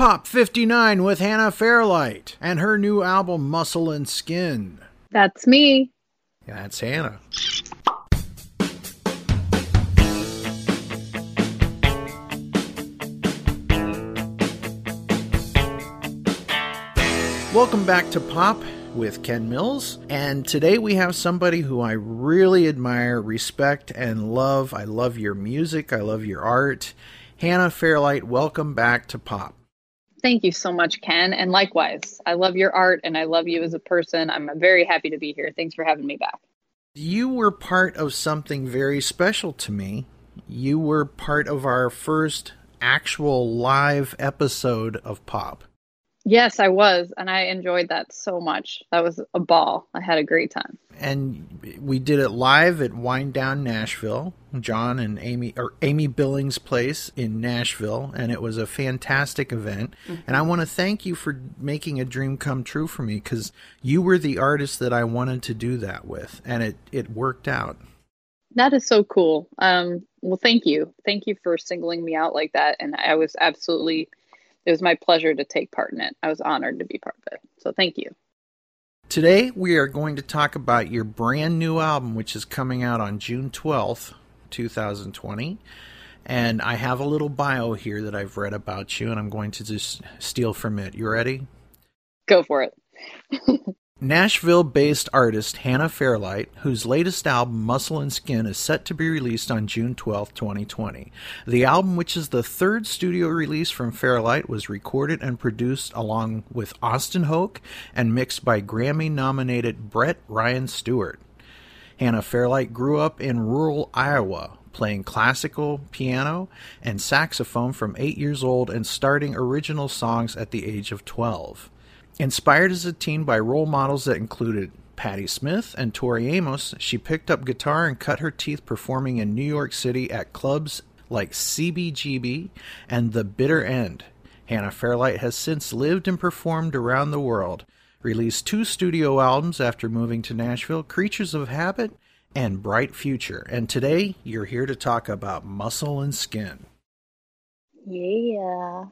Pop 59 with Hannah Fairlight and her new album Muscle and Skin. That's me. That's Hannah. Welcome back to Pop with Ken Mills. And today we have somebody who I really admire, respect, and love. I love your music, I love your art. Hannah Fairlight, welcome back to Pop. Thank you so much, Ken. And likewise, I love your art and I love you as a person. I'm very happy to be here. Thanks for having me back. You were part of something very special to me. You were part of our first actual live episode of Pop. Yes, I was, and I enjoyed that so much. That was a ball. I had a great time. And we did it live at Wind Down Nashville, John and Amy or Amy Billings' place in Nashville, and it was a fantastic event. Mm-hmm. And I want to thank you for making a dream come true for me because you were the artist that I wanted to do that with, and it it worked out. That is so cool. Um, well, thank you, thank you for singling me out like that, and I was absolutely it was my pleasure to take part in it. I was honored to be part of it. So thank you. Today, we are going to talk about your brand new album, which is coming out on June 12th, 2020. And I have a little bio here that I've read about you, and I'm going to just steal from it. You ready? Go for it. Nashville based artist Hannah Fairlight, whose latest album, Muscle and Skin, is set to be released on June 12, 2020. The album, which is the third studio release from Fairlight, was recorded and produced along with Austin Hoke and mixed by Grammy nominated Brett Ryan Stewart. Hannah Fairlight grew up in rural Iowa, playing classical, piano, and saxophone from 8 years old and starting original songs at the age of 12. Inspired as a teen by role models that included Patti Smith and Tori Amos, she picked up guitar and cut her teeth performing in New York City at clubs like CBGB and The Bitter End. Hannah Fairlight has since lived and performed around the world, released two studio albums after moving to Nashville Creatures of Habit and Bright Future. And today, you're here to talk about muscle and skin. Yeah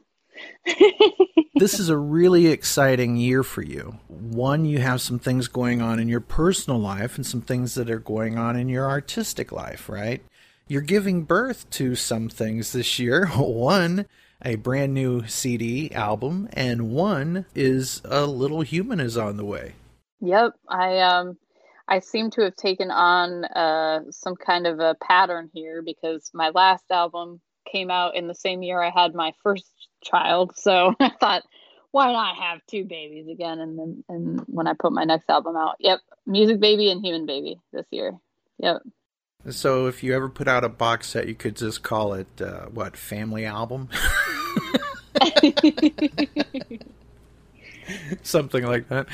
this is a really exciting year for you. One, you have some things going on in your personal life and some things that are going on in your artistic life, right? You're giving birth to some things this year. One, a brand new CD album, and one is a little human is on the way. Yep, I um I seem to have taken on uh, some kind of a pattern here because my last album came out in the same year I had my first child. So I thought, why not have two babies again? And then, and when I put my next album out, yep, music baby and human baby this year. Yep. So if you ever put out a box set, you could just call it uh, what family album. Something like that.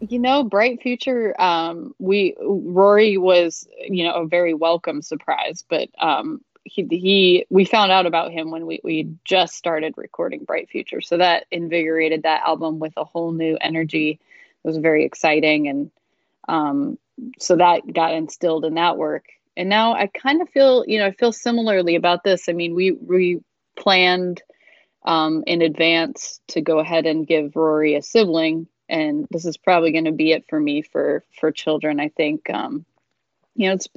You know, Bright Future. Um, we Rory was, you know, a very welcome surprise, but um, he he we found out about him when we we just started recording Bright Future, so that invigorated that album with a whole new energy. It was very exciting, and um, so that got instilled in that work. And now I kind of feel, you know, I feel similarly about this. I mean, we we planned um, in advance to go ahead and give Rory a sibling, and this is probably going to be it for me for for children. I think um, you know it's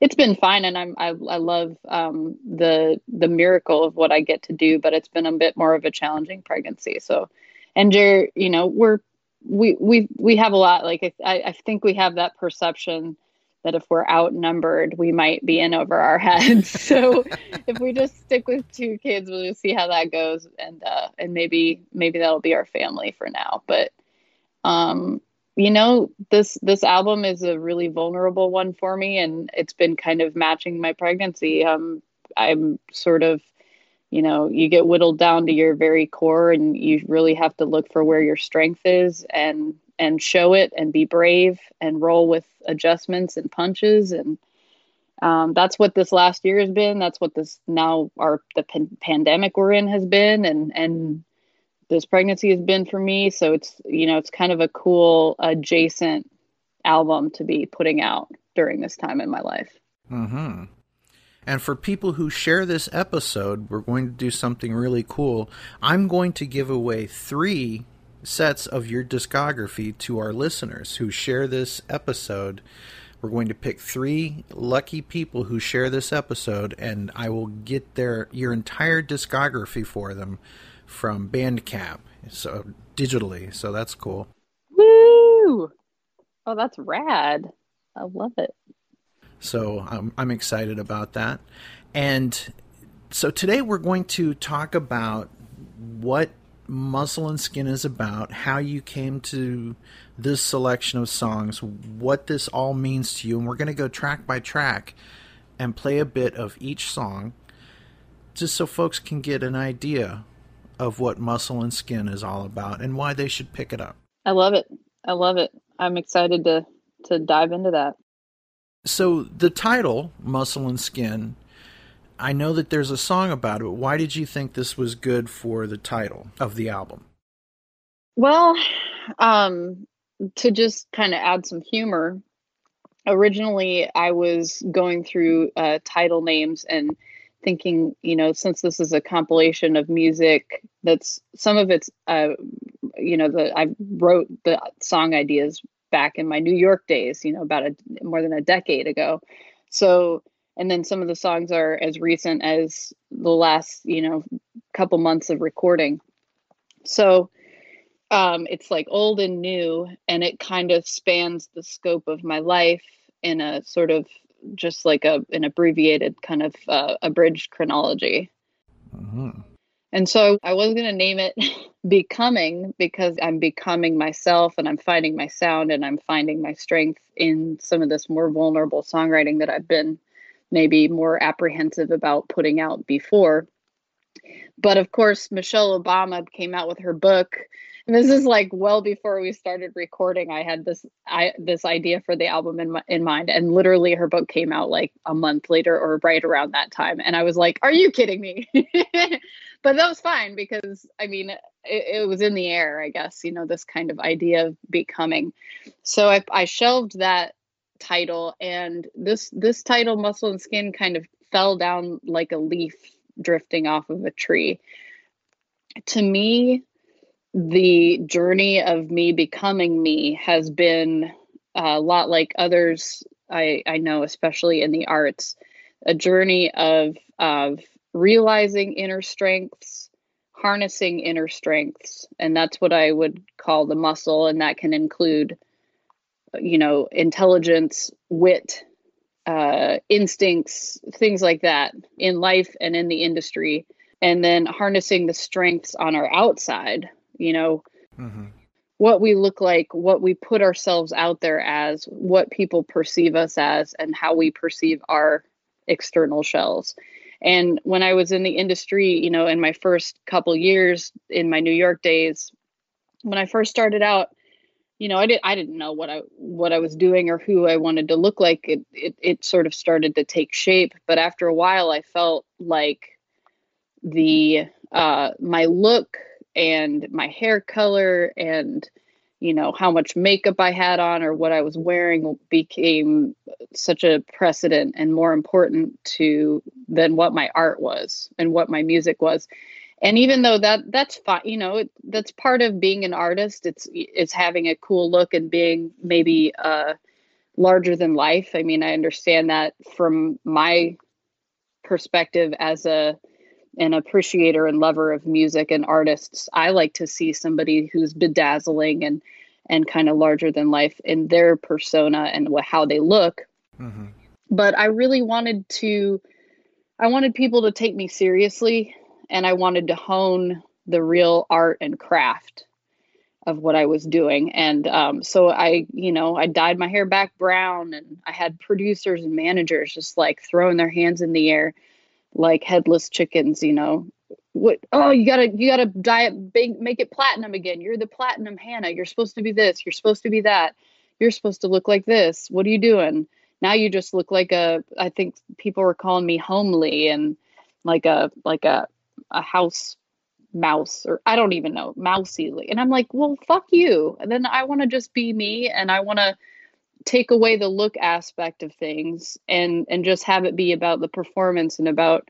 it's been fine and i'm i, I love um, the the miracle of what i get to do but it's been a bit more of a challenging pregnancy. So and you're you know we're we we we have a lot like i i think we have that perception that if we're outnumbered we might be in over our heads. So if we just stick with two kids we'll just see how that goes and uh and maybe maybe that'll be our family for now. But um you know this this album is a really vulnerable one for me and it's been kind of matching my pregnancy. Um i'm sort of you know you get whittled down to your very core and you really have to look for where your strength is and and show it and be brave and roll with adjustments and punches. And um, that's what this last year has been. That's what this now our the pan- pandemic we're in has been. And and this pregnancy has been for me. So it's you know it's kind of a cool adjacent album to be putting out during this time in my life. Hmm. And for people who share this episode, we're going to do something really cool. I'm going to give away three sets of your discography to our listeners who share this episode. We're going to pick three lucky people who share this episode, and I will get their your entire discography for them from Bandcamp, so digitally. So that's cool. Woo! Oh, that's rad. I love it. So I'm, I'm excited about that. And so today we're going to talk about what Muscle and Skin is about, how you came to this selection of songs, what this all means to you, and we're going to go track by track and play a bit of each song just so folks can get an idea of what Muscle and Skin is all about and why they should pick it up. I love it. I love it. I'm excited to to dive into that. So the title, Muscle and Skin, I know that there's a song about it, but why did you think this was good for the title of the album? Well, um, to just kind of add some humor, originally I was going through uh, title names and thinking, you know, since this is a compilation of music that's some of it's, uh, you know, the I wrote the song ideas back in my New York days, you know, about a more than a decade ago. So, and then some of the songs are as recent as the last, you know, couple months of recording. So, um, it's like old and new, and it kind of spans the scope of my life in a sort of just like a an abbreviated kind of uh, abridged chronology. Mm-hmm. And so I was going to name it Becoming because I'm becoming myself and I'm finding my sound and I'm finding my strength in some of this more vulnerable songwriting that I've been maybe more apprehensive about putting out before. But of course, Michelle Obama came out with her book this is like well before we started recording i had this i this idea for the album in, in mind and literally her book came out like a month later or right around that time and i was like are you kidding me? But that was fine because i mean it, it, was in the air i guess you know this kind of idea of becoming. So I, I shelved that title and this this title muscle and skin kind of fell down like a leaf drifting off of a tree. To me the journey of me becoming me has been a lot like others. I, I know, especially in the arts, a journey of of realizing inner strengths, harnessing inner strengths, and that's what I would call the muscle, and that can include, you know, intelligence, wit, uh, instincts, things like that in life and in the industry, and then harnessing the strengths on our outside you know mm-hmm. what we look like what we put ourselves out there as what people perceive us as and how we perceive our external shells. And when i was in the industry you know in my first couple years in my new york days when i first started out you know i did i didn't know what i what i was doing or who i wanted to look like. It it, it sort of started to take shape. But after a while i felt like the uh my look and my hair color and you know how much makeup I had on or what I was wearing became such a precedent and more important to than what my art was and what my music was. And even though that that's fine, you know, it, that's part of being an artist. It's it's having a cool look and being maybe uh, larger than life. I mean, I understand that from my perspective as a an appreciator and lover of music and artists, I like to see somebody who's bedazzling and and kind of larger than life in their persona and what, how they look. Mm-hmm. But I really wanted to, I wanted people to take me seriously, and I wanted to hone the real art and craft of what I was doing. And um, so I, you know, I dyed my hair back brown, and I had producers and managers just like throwing their hands in the air like headless chickens, you know. What oh you gotta you gotta diet big make it platinum again. You're the platinum Hannah. You're supposed to be this, you're supposed to be that, you're supposed to look like this. What are you doing? Now you just look like a I think people were calling me homely and like a like a a house mouse or I don't even know, mousy. And I'm like, well, fuck you. And then I want to just be me and I want to take away the look aspect of things and and just have it be about the performance and about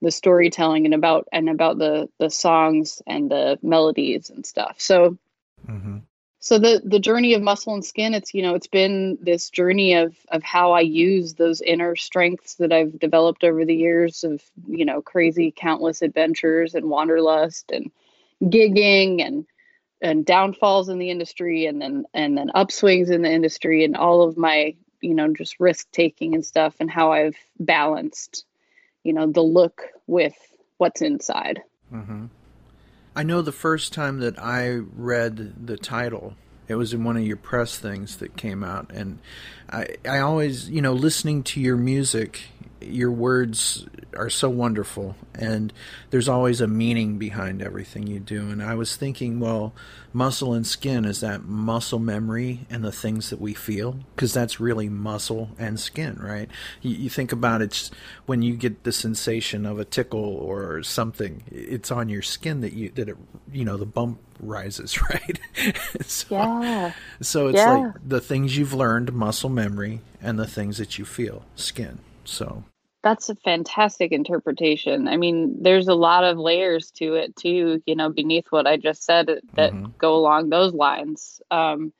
the storytelling and about and about the the songs and the melodies and stuff so mm-hmm. so the the journey of muscle and skin it's you know it's been this journey of of how i use those inner strengths that i've developed over the years of you know crazy countless adventures and wanderlust and gigging and and downfalls in the industry and then and then upswings in the industry and all of my you know just risk taking and stuff and how i've balanced you know the look with what's inside mm-hmm. i know the first time that i read the title it was in one of your press things that came out and i i always you know listening to your music your words are so wonderful and there's always a meaning behind everything you do. And i was thinking well muscle and skin is that muscle memory and the things that we feel? Because that's really muscle and skin right? You, you, think about it when you get the sensation of a tickle or something it's on your skin that you that it you know the bump rises right? So, yeah. so it's yeah. like the things you've learned muscle memory and the things that you feel skin so that's a fantastic interpretation. I mean, there's a lot of layers to it too, you know, beneath what I just said that mm-hmm. go along those lines. Um,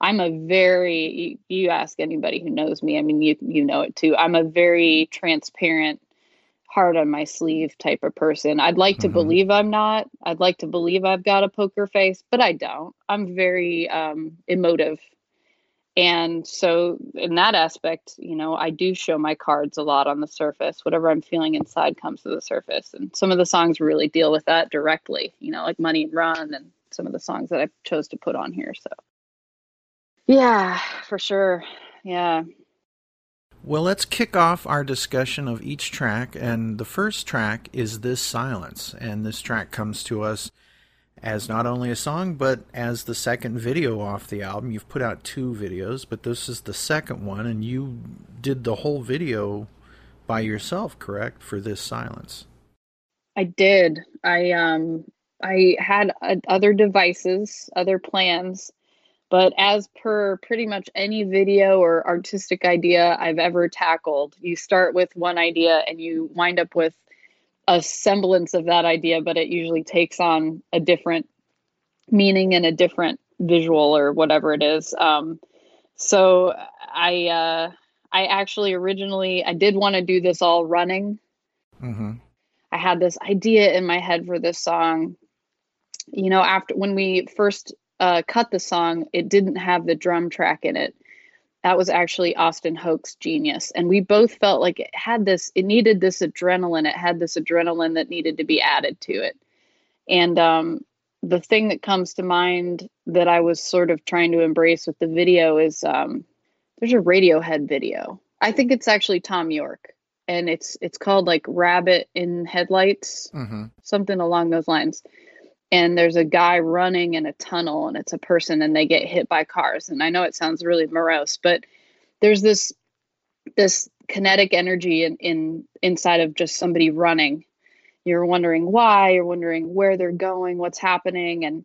I'm a very you, ask anybody who knows me, I mean you you know it too. I'm a very transparent, heart on my sleeve type of person. I'd like to mm-hmm. believe I'm not. I'd like to believe I've got a poker face, but I don't. I'm very um, emotive and so in that aspect you know i do show my cards a lot on the surface. Whatever i'm feeling inside comes to the surface. And some of the songs really deal with that directly you know like money and run and some of the songs that i chose to put on here so. Yeah for sure. Yeah. Well, let's kick off our discussion of each track. And the first track is This Silence. And this track comes to us as not only a song but as the second video off the album. You've put out two videos, but this is the second one, and you did the whole video by yourself, correct? For this silence. I did. I um I had uh, other devices, other plans, but as per pretty much any video or artistic idea I've ever tackled, you start with one idea and you wind up with a semblance of that idea, but it usually takes on a different meaning and a different visual or whatever it is. Um, so I uh, I actually originally I did want to do this all running. Mm-hmm. I had this idea in my head for this song. You know, after when we first uh, cut the song, it didn't have the drum track in it that was actually Austin Hoke's genius. And we both felt like it had this, it needed this adrenaline. It had this adrenaline that needed to be added to it. And um, the thing that comes to mind that I was sort of trying to embrace with the video is um, there's a Radiohead video. I think it's actually Thom Yorke, and it's it's called like Rabbit in Headlights, mm-hmm. something along those lines and there's a guy running in a tunnel and it's a person and they get hit by cars. And i know it sounds really morose but there's this this kinetic energy in, in inside of just somebody running. You're wondering why you're wondering where they're going what's happening. And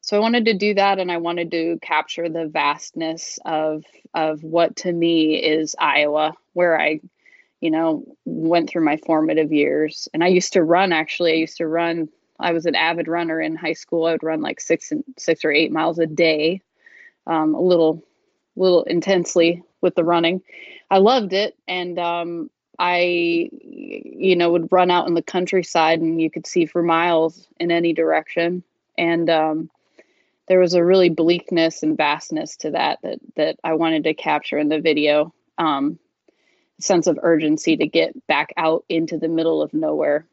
so i wanted to do that and i wanted to capture the vastness of of what to me is iowa where i you know went through my formative years. And i used to run actually. I used to run I was an avid runner in high school. I would run like six and six or eight miles a day, um, a little, little intensely with the running. I loved it, and um, I, you know, would run out in the countryside, and you could see for miles in any direction. And um, there was a really bleakness and vastness to that that that I wanted to capture in the video. Um, sense of urgency to get back out into the middle of nowhere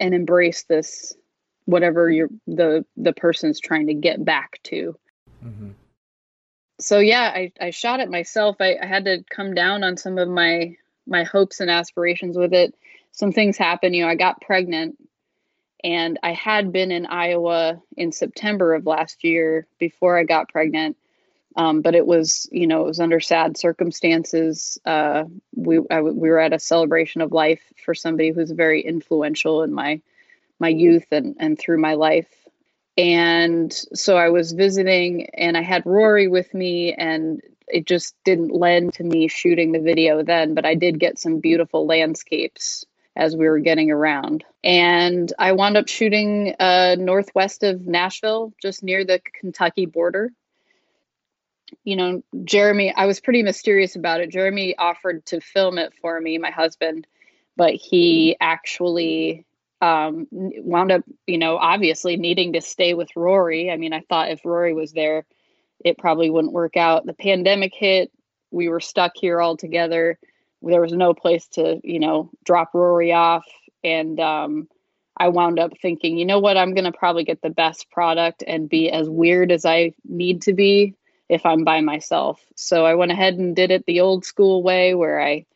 and embrace this whatever you're the the person's trying to get back to. Mm-hmm. so yeah I, I shot it myself. I, I had to come down on some of my my hopes and aspirations with it. Some things happened you know i got pregnant and i had been in iowa in september of last year before i got pregnant um, but it was you know it was under sad circumstances uh, we we were at a celebration of life for somebody who's very influential in my my youth and and through my life and so i was visiting and i had rory with me and it just didn't lend to me shooting the video then, but I did get some beautiful landscapes as we were getting around. And I wound up shooting uh, northwest of Nashville, just near the Kentucky border. You know, Jeremy, I was pretty mysterious about it. Jeremy offered to film it for me, my husband, but he actually um, wound up, you know, obviously needing to stay with Rory. I mean, I thought if Rory was there, it probably wouldn't work out. The pandemic hit, we were stuck here all together. There was no place to, you know, drop Rory off. And um, I wound up thinking, you know what, I'm going to probably get the best product and be as weird as I need to be if I'm by myself. So I went ahead and did it the old school way where I,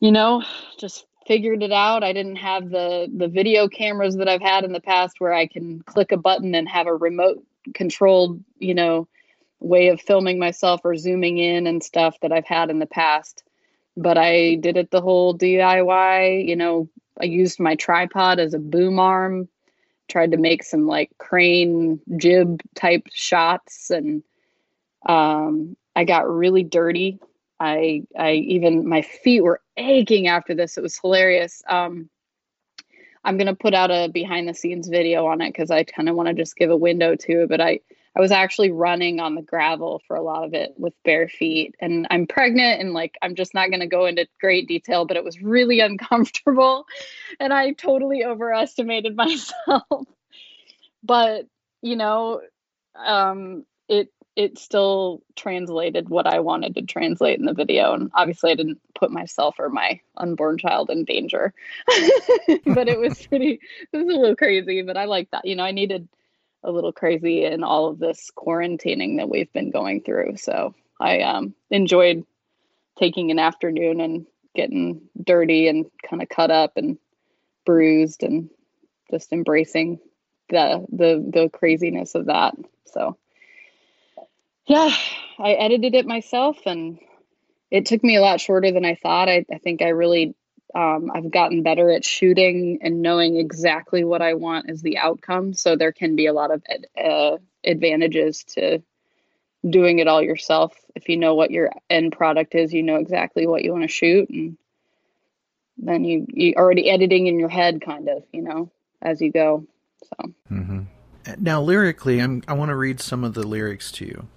you know, just figured it out. I didn't have the the video cameras that I've had in the past where I can click a button and have a remote controlled, you know, way of filming myself or zooming in and stuff that I've had in the past. But I did it the whole DIY, you know, I used my tripod as a boom arm, tried to make some like crane jib type shots and um I got really dirty I I even my feet were aching after this. It was hilarious. Um, I'm gonna put out a behind the scenes video on it because I kind of want to just give a window to it. But I I was actually running on the gravel for a lot of it with bare feet, and I'm pregnant, and like I'm just not gonna go into great detail, but it was really uncomfortable, and I totally overestimated myself. but you know, um, it it still translated what I wanted to translate in the video. And obviously, I didn't put myself or my unborn child in danger, but it was pretty, it was a little crazy. But I like that. You know, I needed a little crazy in all of this quarantining that we've been going through. So I um, enjoyed taking an afternoon and getting dirty and kind of cut up and bruised and just embracing the the the craziness of that. So yeah, I edited it myself and it took me a lot shorter than I thought. I, I think I really, um, I've gotten better at shooting and knowing exactly what I want as the outcome. So there can be a lot of uh, advantages to doing it all yourself. If you know what your end product is, you know exactly what you want to shoot. And then you, you already editing in your head kind of, you know, as you go. So. Mm-hmm. Now, lyrically, I'm, I want to read some of the lyrics to you.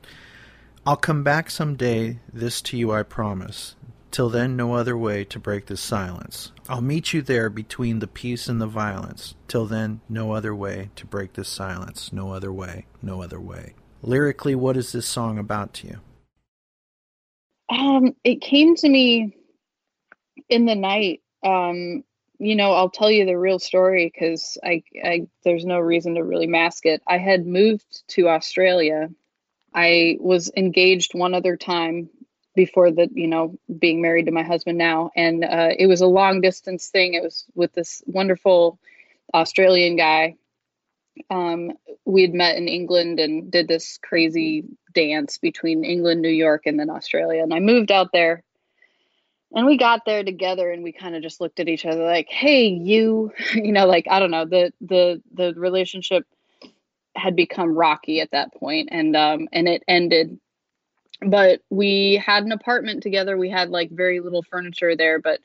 I'll come back some day, this to you I promise. Till then, no other way to break this silence. I'll meet you there between the peace and the violence. Till then, no other way to break this silence. No other way, no other way. Lyrically, what is this song about to you? Um, it came to me in the night. Um, you know, I'll tell you the real story because I, I, there's no reason to really mask it. I had moved to Australia I was engaged one other time before the you know being married to my husband now. And uh, it was a long distance thing. It was with this wonderful australian guy. Um, we had met in england and did this crazy dance between england new york and then australia. And i moved out there. And we got there together and we kind of just looked at each other like hey you you know like i don't know the the the relationship had become rocky at that point and um and it ended. But we had an apartment together. We had like very little furniture there but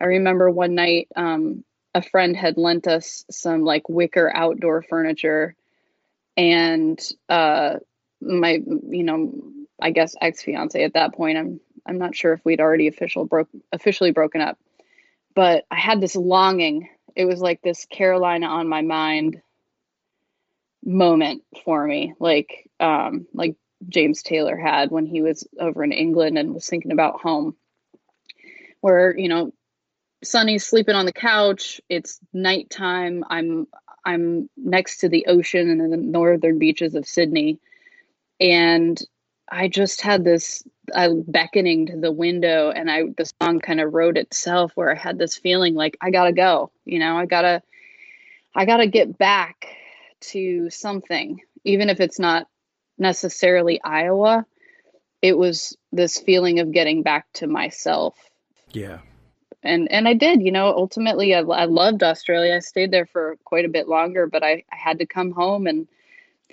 i remember one night um a friend had lent us some like wicker outdoor furniture and uh my you know i guess ex-fiance at that point. I'm i'm not sure if we'd already official broke officially broken up. But i had this longing. It was like this carolina on my mind moment for me like um like James Taylor had when he was over in England and was thinking about home where you know Sonny's sleeping on the couch it's nighttime I'm I'm next to the ocean and the northern beaches of Sydney. And I just had this uh, beckoning to the window and I the song kind of wrote itself where I had this feeling like I got to go you know I got to I got to get back to something, even if it's not necessarily Iowa, it was this feeling of getting back to myself. Yeah. And and I did, you know, ultimately I, I loved Australia. I stayed there for quite a bit longer, but I, I had to come home and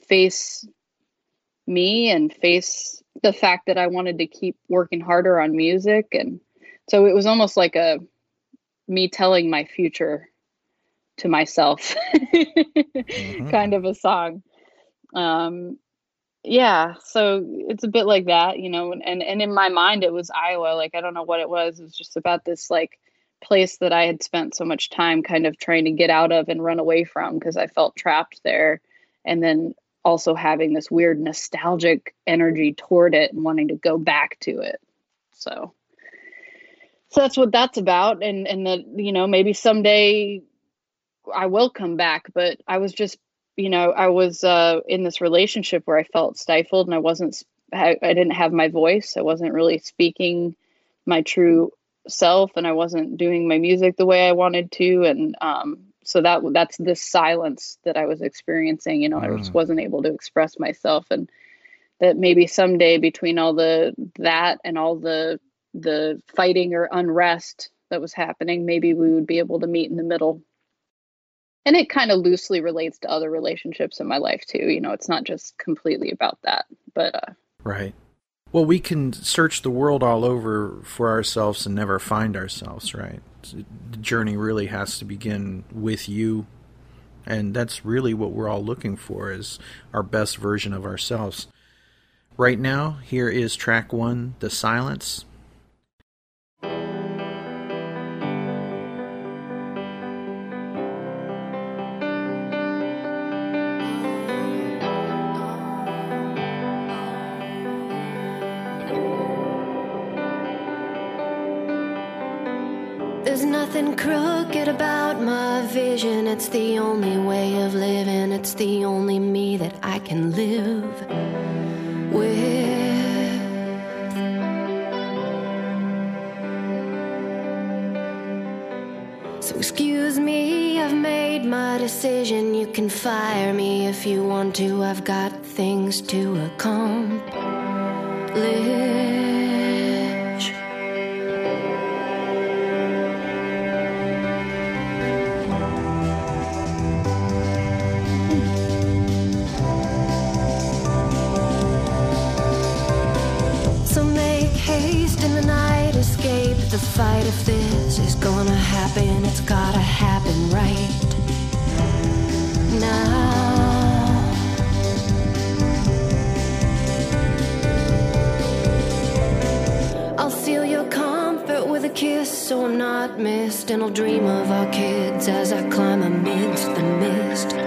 face me and face the fact that I wanted to keep working harder on music. And so it was almost like a me telling my future to myself mm-hmm. kind of a song. Um, yeah, so it's a bit like that, you know, and, and in my mind it was Iowa. Like I don't know what it was. It was just about this like place that I had spent so much time kind of trying to get out of and run away from because I felt trapped there. And then also having this weird nostalgic energy toward it and wanting to go back to it. So so that's what that's about and and that you know maybe someday I will come back but I was just you know I was uh in this relationship where I felt stifled and I wasn't I, didn't have my voice I wasn't really speaking my true self and I wasn't doing my music the way I wanted to and um so that that's this silence that I was experiencing you know mm. I just mm. wasn't able to express myself and that maybe someday between all the that and all the the fighting or unrest that was happening maybe we would be able to meet in the middle and it kind of loosely relates to other relationships in my life too you know it's not just completely about that but uh right well, we can search the world all over for ourselves and never find ourselves, right? The journey really has to begin with you. And that's really what we're all looking for is our best version of ourselves. Right now, here is track 1, The Silence, I can live with. So, excuse me, I've made my decision. You can fire me if you want to, I've got things to accomplish. Fight if this is gonna happen, it's gotta happen right now. I'll seal your comfort with a kiss so I'm not missed, and I'll dream of our kids as I climb amidst the mist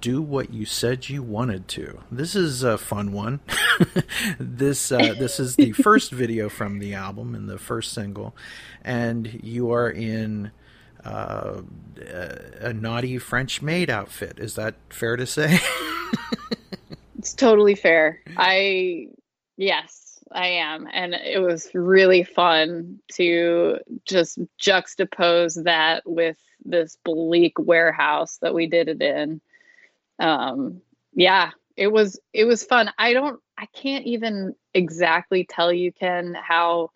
Do what you said you wanted to. This is a fun one. this uh, this is the first video from the album and the first single, and you are in uh, a naughty French maid outfit. Is that fair to say? it's totally fair. I yes, I am. And it was really fun to just juxtapose that with this bleak warehouse that we did it in. Um, yeah, it was it was fun. I don't I can't even exactly tell you Ken how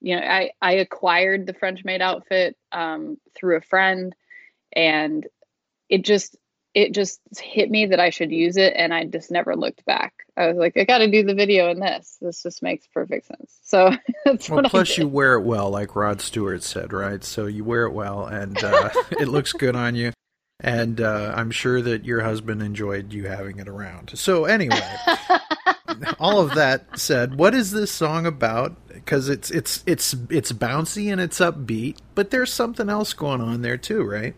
you know I I acquired the French maid outfit um, through a friend and it just it just hit me that I should use it and I just never looked back. I was like, I got to do the video in this. This just makes perfect sense. So that's well, plus you wear it well, like Rod Stewart said, right? So you wear it well and uh, it looks good on you. And uh, I'm sure that your husband enjoyed you having it around. So anyway, all of that said, what is this song about? Because it's it's it's it's bouncy and it's upbeat, but there's something else going on there too, right?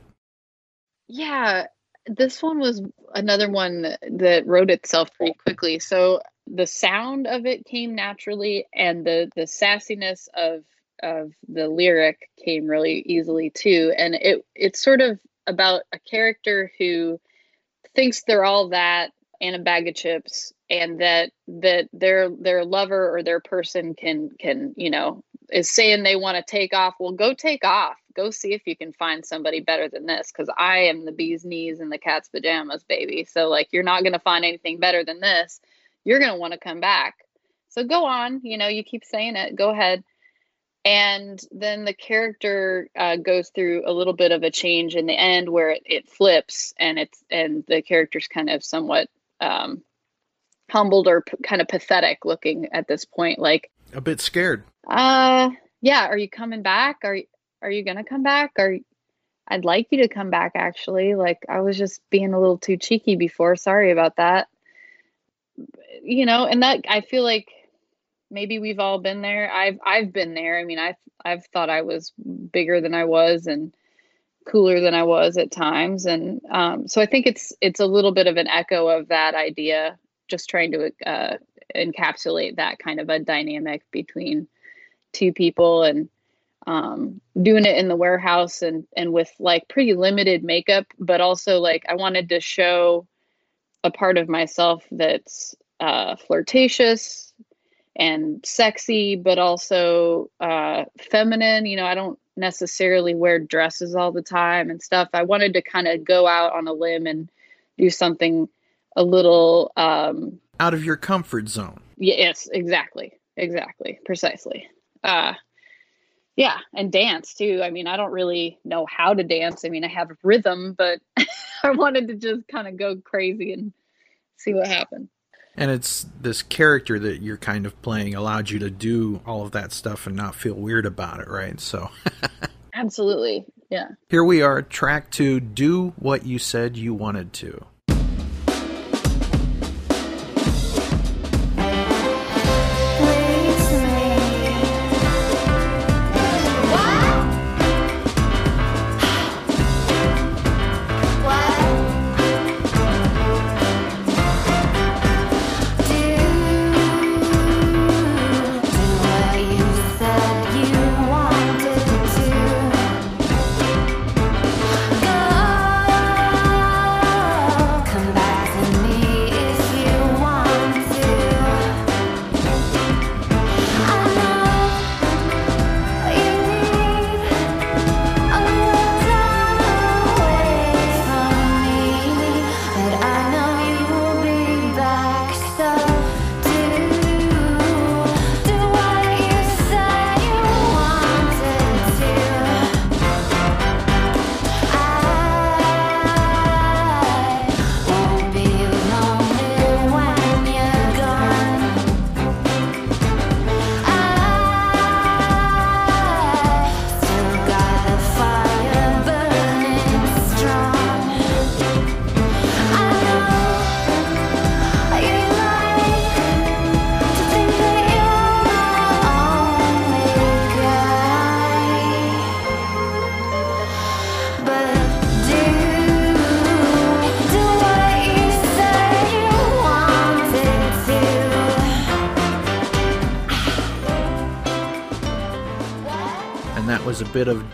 Yeah, this one was another one that wrote itself pretty quickly. So the sound of it came naturally, and the the sassiness of of the lyric came really easily too. And it it's sort of about a character who thinks they're all that and a bag of chips and that that their their lover or their person can can you know is saying they want to take off well go take off. Go see if you can find somebody better than this because i am the bee's knees and the cat's pajamas baby. So like you're not going to find anything better than this. You're going to want to come back. So go on you know you keep saying it. Go ahead and then the character uh, goes through a little bit of a change in the end where it, it flips and it's and the character's kind of somewhat um, humbled or p- kind of pathetic looking at this point like a bit scared. uh yeah are you coming back? Are you are you gonna come back? Or i'd like you to come back actually. Like i was just being a little too cheeky before. Sorry about that. You know and that i feel like maybe we've all been there. I've i've been there. I mean i've i've thought i was bigger than i was and cooler than i was at times. And um, so i think it's it's a little bit of an echo of that idea just trying to uh, encapsulate that kind of a dynamic between two people and um, doing it in the warehouse and and with like pretty limited makeup but also like i wanted to show a part of myself that's uh, flirtatious and sexy but also uh, feminine. You know i don't necessarily wear dresses all the time and stuff. I wanted to kind of go out on a limb and do something a little um, out of your comfort zone. Yes exactly exactly precisely. Uh yeah and dance too. I mean i don't really know how to dance. I mean i have rhythm but i wanted to just kind of go crazy and see what happened and it's this character that you're kind of playing allowed you to do all of that stuff and not feel weird about it right? So absolutely. Yeah. Here we are track two do what you said you wanted to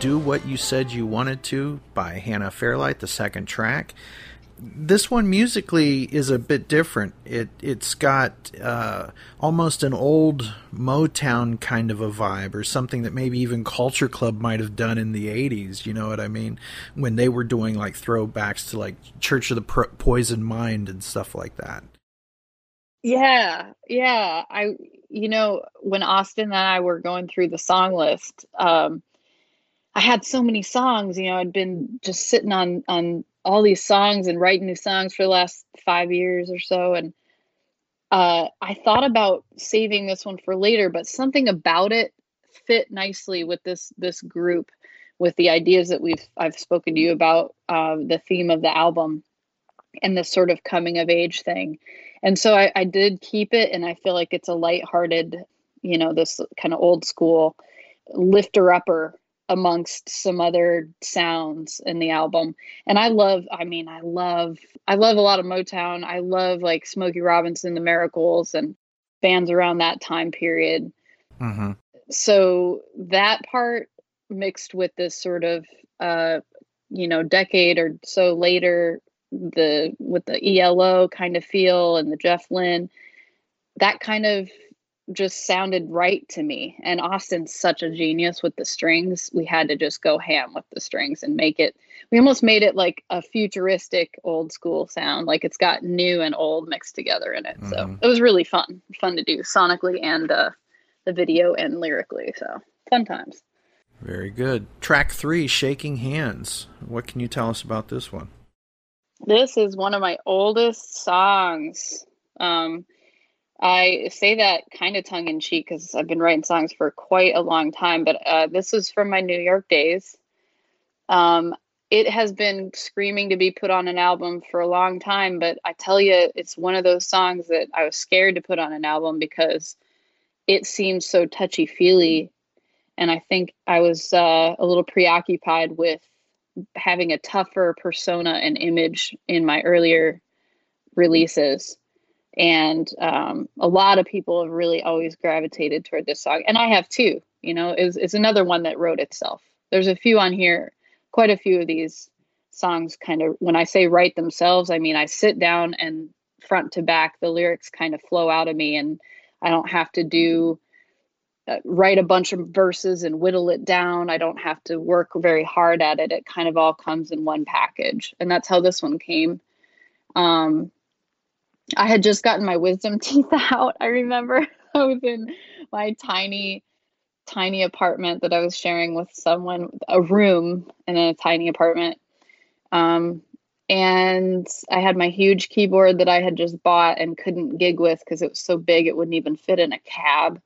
Do What You Said You Wanted to by Hannah Fairlight, the second track. this one musically is a bit different. It it's got uh, almost an old Motown kind of a vibe, or something that maybe even Culture Club might have done in the '80s. You know what I mean? When they were doing like throwbacks to like Church of the Poison Mind and stuff like that. Yeah, yeah. I, you know, when Austin and I were going through the song list, um, I had so many songs. You know, I'd been just sitting on on all these songs and writing new songs for the last five years or so, and uh, I thought about saving this one for later, but something about it fit nicely with this this group, with the ideas that we've I've spoken to you about, uh, the theme of the album, and this sort of coming of age thing and so I, I did keep it and i feel like it's a lighthearted you know this kind of old school lifter upper amongst some other sounds in the album. And i love i mean i love i love a lot of motown. I love like smokey robinson the miracles and bands around that time period. Mm-hmm. so that part mixed with this sort of uh you know decade or so later the with the ELO kind of feel and the Jeff Lynne, that kind of just sounded right to me. And Austin's such a genius with the strings. We had to just go ham with the strings and make it. We almost made it like a futuristic old school sound. Like it's got new and old mixed together in it. Mm-hmm. So it was really fun, fun to do sonically and uh, the video and lyrically. So fun times. Very good. Track three, Shaking Hands. What can you tell us about this one? This is one of my oldest songs. Um, I say that kind of tongue in cheek because I've been writing songs for quite a long time, but uh, this is from my New York days. Um, it has been screaming to be put on an album for a long time, but I tell you, it's one of those songs that I was scared to put on an album because it seems so touchy feely. And I think I was uh, a little preoccupied with having a tougher persona and image in my earlier releases and um, a lot of people have really always gravitated toward this song and i have too you know is it's another one that wrote itself there's a few on here quite a few of these songs kind of when i say write themselves i mean i sit down and front to back the lyrics kind of flow out of me and i don't have to do uh, write a bunch of verses and whittle it down. I don't have to work very hard at it. It kind of all comes in one package. And that's how this one came. Um, I had just gotten my wisdom teeth out. I remember I was in my tiny, tiny apartment that I was sharing with someone, a room in a tiny apartment. Um, and I had my huge keyboard that I had just bought and couldn't gig with because it was so big it wouldn't even fit in a cab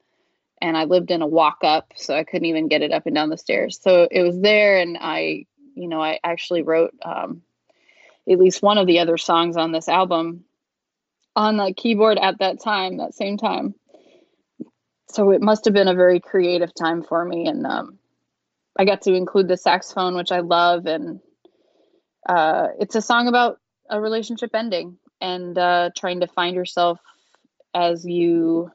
and I lived in a walk up, so I couldn't even get it up and down the stairs. So it was there, and I, you know, I actually wrote um, at least one of the other songs on this album on the keyboard at that time, that same time. So it must have been a very creative time for me, and um, I got to include the saxophone, which I love, and uh, it's a song about a relationship ending and uh, trying to find yourself as you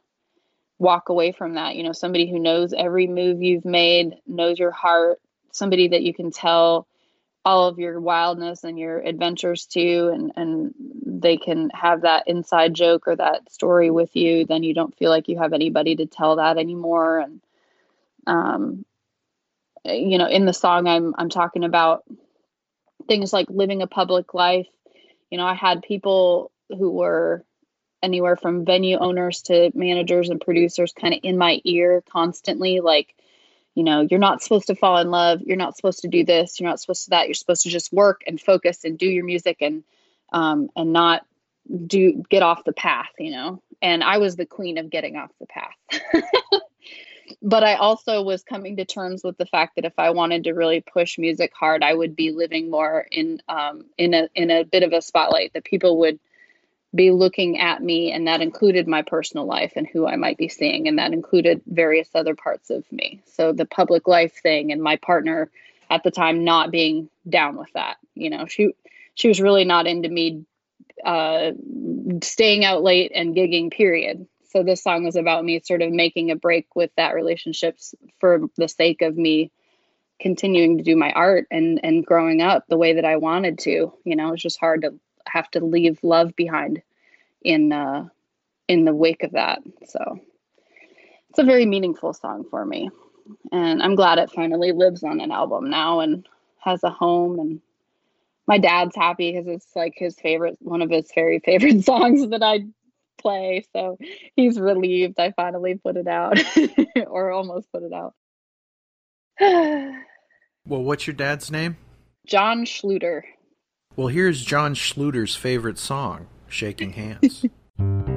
walk away from that. You know, somebody who knows every move you've made, knows your heart, somebody that you can tell all of your wildness and your adventures too and and they can have that inside joke or that story with you then you don't feel like you have anybody to tell that anymore. And um you know in the song i'm i'm talking about things like living a public life you know i had people who were anywhere from venue owners to managers and producers kind of in my ear constantly like you know you're not supposed to fall in love you're not supposed to do this you're not supposed to that you're supposed to just work and focus and do your music and um and not do get off the path you know? And i was the queen of getting off the path. But i also was coming to terms with the fact that if i wanted to really push music hard i would be living more in um in a in a bit of a spotlight that people would be looking at me and that included my personal life and who I might be seeing and that included various other parts of me. So the public life thing and my partner at the time not being down with that. You know, she she was really not into me uh staying out late and gigging period. So this song was about me sort of making a break with that relationships for the sake of me continuing to do my art and and growing up the way that I wanted to. You know, it's just hard to have to leave love behind in uh, in the wake of that. So it's a very meaningful song for me, and I'm glad it finally lives on an album now and has a home. And my dad's happy because it's like his favorite, one of his very favorite songs that I play. So he's relieved I finally put it out or almost put it out. well, what's your dad's name? John Schluter. Well, here's John Schluter's favorite song, Shaking Hands.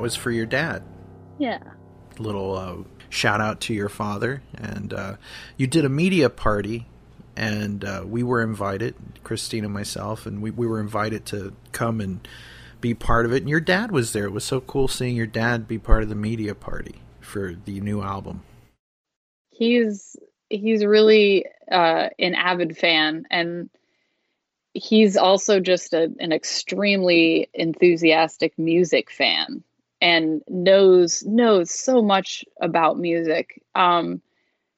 that was for your dad. Yeah. Little uh, shout out to your father. And uh, you did a media party, and uh, we were invited, Christine and myself, and we, we were invited to come and be part of it. And your dad was there. It was so cool seeing your dad be part of the media party for the new album. He's he's really uh, an avid fan and he's also just a, an extremely enthusiastic music fan and knows knows so much about music. Um,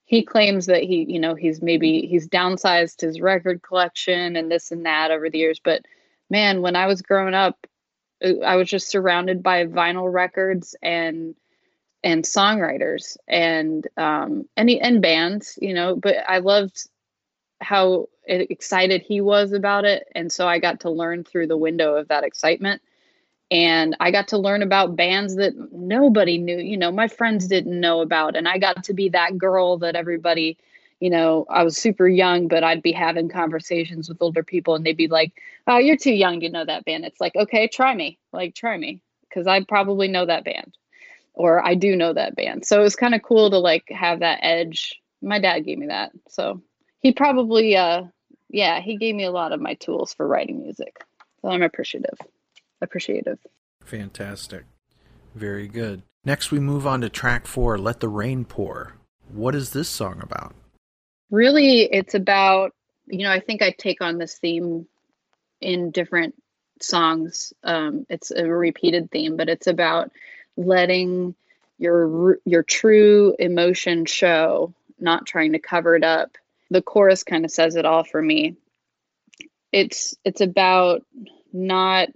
he claims that he, you know, he's maybe he's downsized his record collection and this and that over the years. But man, when I was growing up, uh, I was just surrounded by vinyl records and and songwriters and um and and bands, you know. But I loved how excited he was about it. And so I got to learn through the window of that excitement. And I got to learn about bands that nobody knew, you know, my friends didn't know about. And I got to be that girl that everybody, you know, I was super young, but I'd be having conversations with older people and they'd be like, oh, you're too young to know that band. It's like, okay, try me. Like, try me. Cause I probably know that band or I do know that band. So it was kind of cool to like have that edge. My dad gave me that. So he probably uh yeah he gave me a lot of my tools for writing music so i'm appreciative appreciative Fantastic. Very good. Next, we move on to track four Let the Rain Pour. What is this song about? Really, it's about, you know, I think I take on this theme in different songs. Um, it's a repeated theme, but it's about letting your your true emotion show, not trying to cover it up. The chorus kind of says it all for me. It's it's about not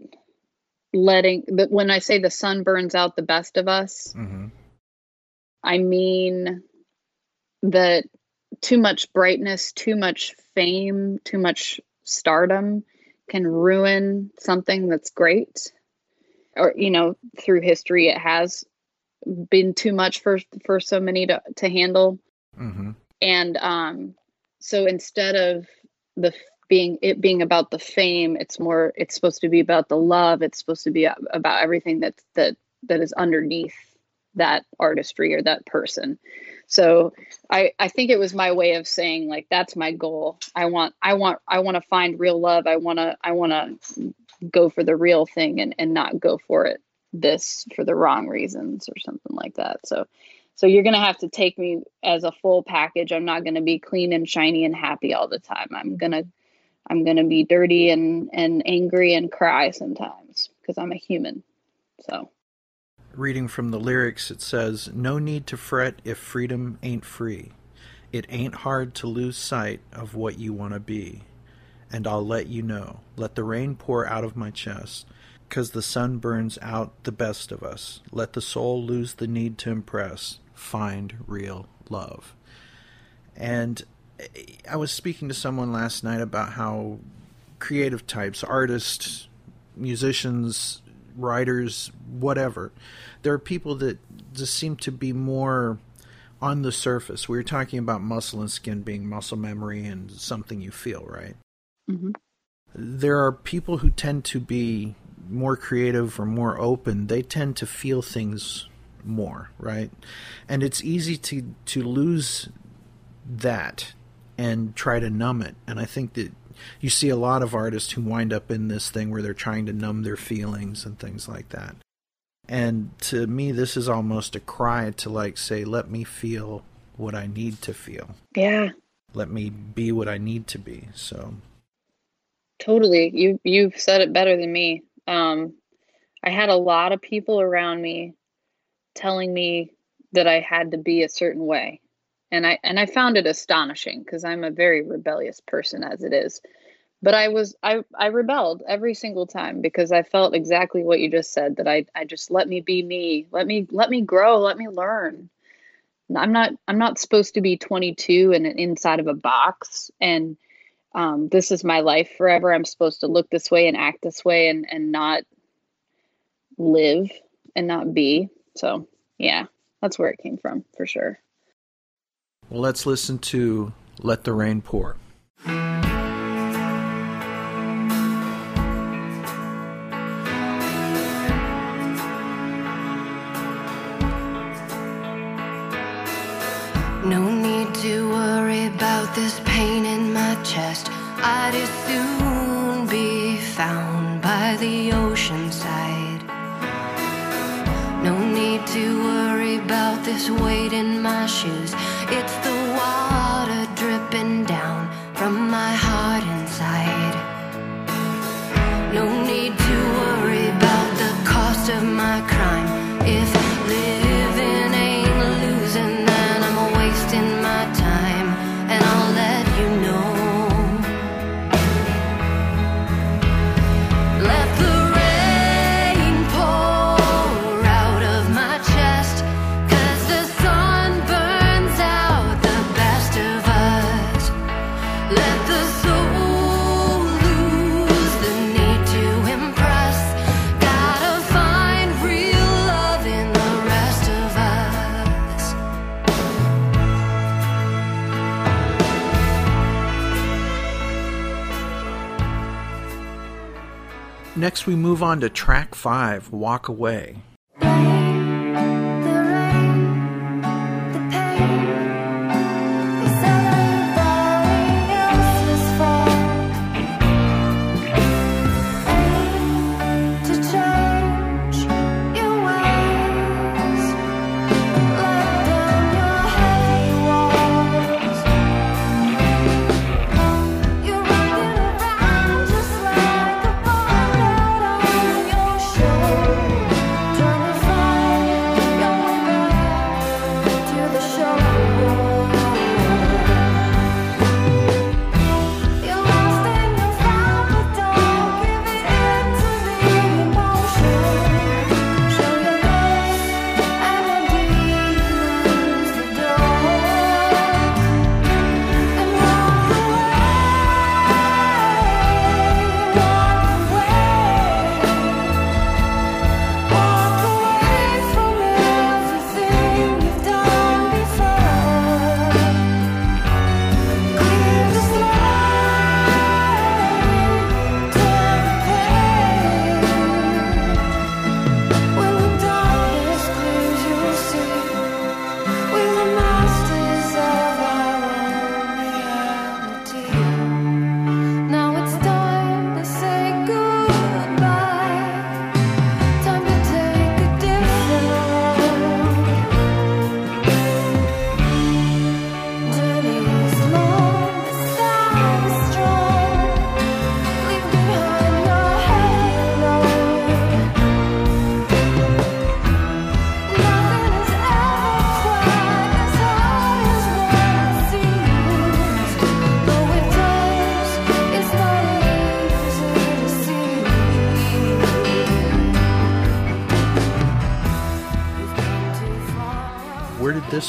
letting but when I say the sun burns out the best of us, Mm-hmm. I mean that too much brightness, too much fame, too much stardom can ruin something that's great. Or you know, through history it has been too much for for so many to to handle. Mm-hmm. And um so instead of the being it being about the fame, it's more it's supposed to be about the love, it's supposed to be about everything that that that is underneath that artistry or that person. So I I think it was my way of saying like that's my goal. I want I want I want to find real love. I want to I want to go for the real thing and and not go for it this for the wrong reasons or something like that. So so you're going to have to take me as a full package. I'm not going to be clean and shiny and happy all the time. I'm going to I'm going to be dirty and and angry and cry sometimes because I'm a human. So Reading from the lyrics, it says, No need to fret if freedom ain't free. It ain't hard to lose sight of what you want to be. And I'll let you know. Let the rain pour out of my chest, 'cause the sun burns out the best of us. Let the soul lose the need to impress. Find real love. And I was speaking to someone last night about how creative types, artists, musicians, writers, whatever, there are people that just seem to be more on the surface. We were talking about muscle and skin being muscle memory and something you feel, right? mhm. There are people who tend to be more creative or more open. They tend to feel things more, right? And it's easy to to lose that and try to numb it. And I think that you see a lot of artists who wind up in this thing where they're trying to numb their feelings and things like that. And to me, this is almost a cry to like say, let me feel what I need to feel. yeah, Let me be what I need to be. So, Totally. You you've said it better than me. Um, I had a lot of people around me telling me that I had to be a certain way. And I and I found it astonishing because I'm a very rebellious person as it is. But I was I I rebelled every single time because I felt exactly what you just said that I I just let me be me. Let me let me grow, let me learn. I'm not I'm not supposed to be 22 and inside of a box and um, this is my life forever. I'm supposed to look this way and act this way and, and not live and not be. So, yeah, that's where it came from for sure. Let's listen to Let the Rain Pour. No need to worry about this pain in my chest. I'd as soon be found by the ocean side. No need to worry about this weight in my shoes. It's the Next, we move on to track five Walk Away.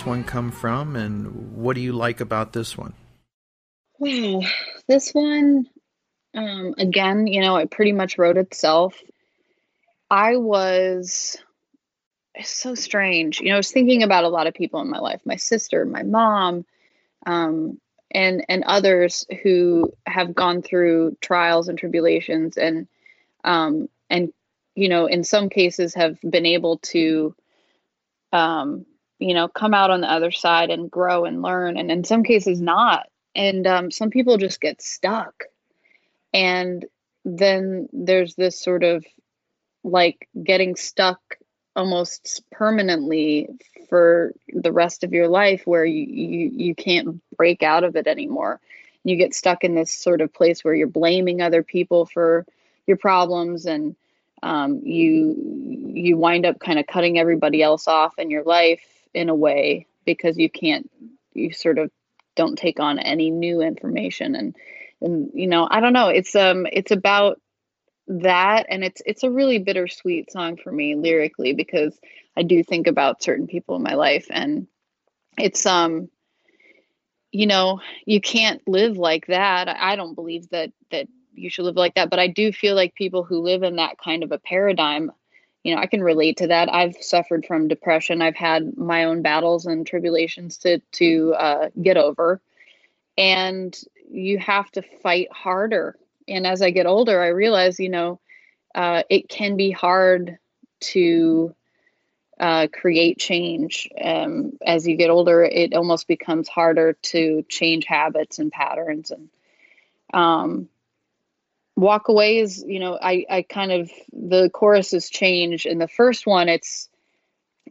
One come from, and what do you like about this one? Wow, this one, um, again, you know, it pretty much wrote itself. I was it's so strange. You know, I was thinking about a lot of people in my life, my sister, my mom, um, and and others who have gone through trials and tribulations and um, and you know, in some cases have been able to um, you know, come out on the other side and grow and learn, and in some cases not. And um, some people just get stuck. And then there's this sort of like getting stuck almost permanently for the rest of your life where you, you you can't break out of it anymore you get stuck in this sort of place where you're blaming other people for your problems and um, you you wind up kind of cutting everybody else off in your life in a way because you can't you sort of don't take on any new information. And and you know i don't know. It's um it's about that. And it's it's a really bittersweet song for me lyrically because i do think about certain people in my life. And it's um you know you can't live like that. I don't believe that that you should live like that. But i do feel like people who live in that kind of a paradigm you know i can relate to that i've suffered from depression i've had my own battles and tribulations to to uh, get over and you have to fight harder and as I get older, I realize, you know, uh, it can be hard to uh, create change. Um, as you get older, it almost becomes harder to change habits and patterns. And um, walk away is, you know, I, I kind of the choruses change. In the first one, it's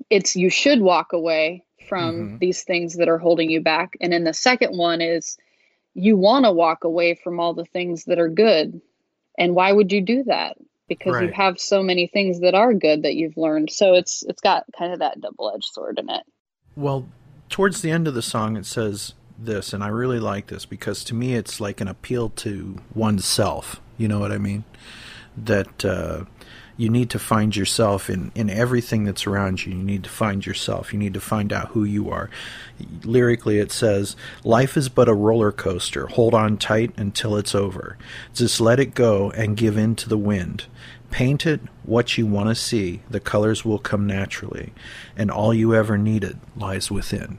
it's you should walk away from mm-hmm. these things that are holding you back. And in the second one is you want to walk away from all the things that are good. And why would you do that? Because right. you have so many things that are good that you've learned. So it's it's got kind of that double-edged sword in it. Well, towards the end of the song it says this and I really like this because to me it's like an appeal to oneself. You know what I mean? That uh, you need to find yourself in, in everything that's around you. You need to find yourself. You need to find out who you are. Lyrically, it says, Life is but a roller coaster. Hold on tight until it's over. Just let it go and give in to the wind. Paint it what you want to see. The colors will come naturally. And all you ever needed lies within.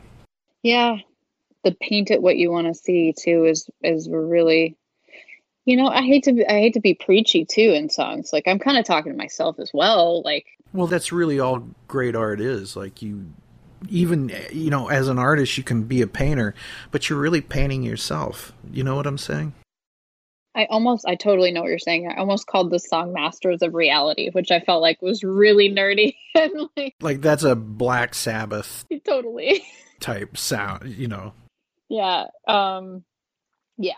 Yeah. The paint it what you want to see, too, is, is really you know, I hate to be, I hate to be preachy too in songs. Like I'm kind of talking to myself as well. Like, well, that's really all great art is. Like you, even you know, as an artist, you can be a painter, but you're really painting yourself. You know what I'm saying? I almost, I totally know what you're saying. I almost called the song "Masters of Reality," which I felt like was really nerdy and like, like that's a Black Sabbath totally type sound. You know? Yeah. Um. Yeah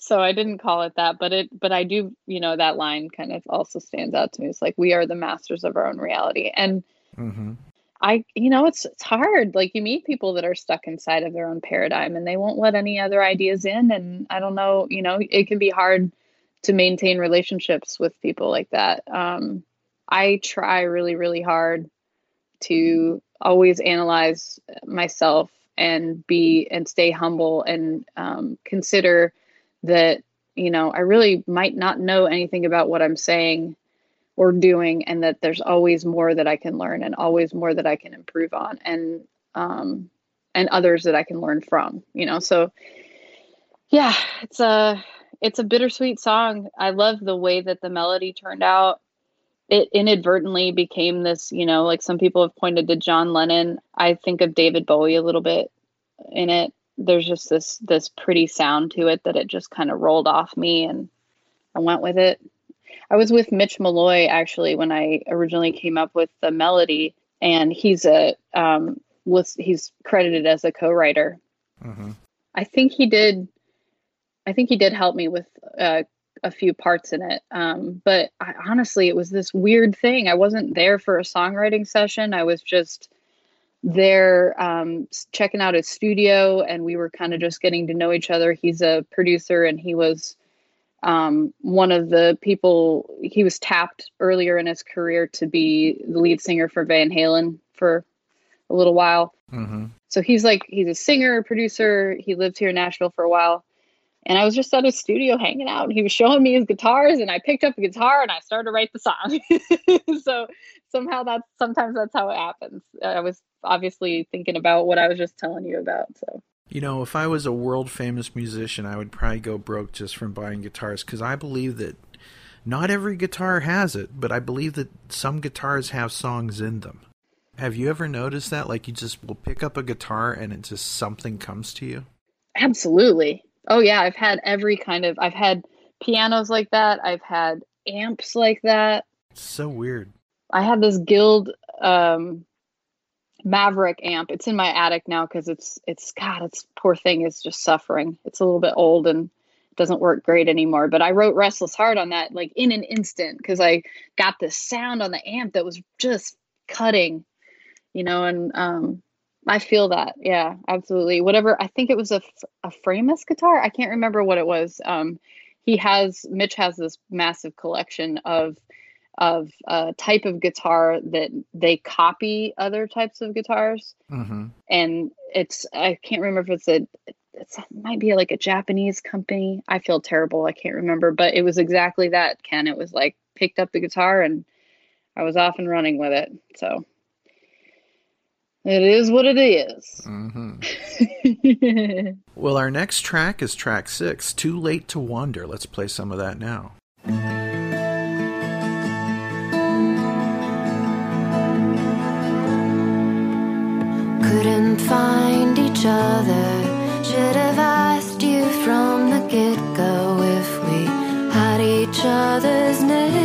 so I didn't call it that, but it but I do, you know, that line kind of also stands out to me. It's like we are the masters of our own reality. And mm-hmm. I you know, it's it's hard. Like you meet people that are stuck inside of their own paradigm and they won't let any other ideas in and I don't know, you know, it can be hard to maintain relationships with people like that. Um I try really really hard to always analyze myself and be and stay humble and um, consider that you know i really might not know anything about what i'm saying or doing and that there's always more that i can learn and always more that i can improve on and um and others that i can learn from you know? So yeah it's a it's a bittersweet song. I love the way that the melody turned out. It inadvertently became this you know like some people have pointed to john lennon. I think of david bowie a little bit in it there's just this this pretty sound to it that it just kind of rolled off me and I went with it. I was with Mitch Malloy actually when I originally came up with the melody, and he's a um, was he's credited as a co-writer. Mm-hmm. I think he did. I think he did help me with uh, a few parts in it. Um, but I, honestly, it was this weird thing. I wasn't there for a songwriting session. I was just there um, checking out his studio and we were kind of just getting to know each other he's a producer and he was um, one of the people he was tapped earlier in his career to be the lead singer for van halen for a little while mm-hmm. So he's like he's a singer, producer. He lived here in Nashville for a while. And I was just at his studio hanging out and he was showing me his guitars and I picked up a guitar and I started to write the song. so somehow that's sometimes that's how it happens. I was obviously thinking about what I was just telling you about. So you know, if I was a world famous musician, I would probably go broke just from buying guitars because I believe that not every guitar has it, but I believe that some guitars have songs in them. Have you ever noticed that? Like you just will pick up a guitar and it just something comes to you? Absolutely. Oh yeah, I've had every kind of I've had pianos like that. I've had amps like that. It's so weird. I had this Guild um Maverick amp. It's in my attic now because it's it's God, it's poor thing is just suffering. It's a little bit old and doesn't work great anymore. But I wrote Restless Heart on that like in an instant because I got this sound on the amp that was just cutting, you know, and um I feel that. Yeah, absolutely. Whatever. I think it was a a Framus guitar. I can't remember what it was. Um he has Mitch has this massive collection of of a type of guitar that they copy other types of guitars. Mm-hmm. And it's, I can't remember if it's a, it's, it might be like a Japanese company. I feel terrible. I can't remember, but it was exactly that, Ken. It was like picked up the guitar and I was off and running with it. So it is what it is. Mm-hmm. well, our next track is track six, Too Late to Wonder. Let's play some of that now. couldn't find each other. Should have asked you from the get go if we had each other's names.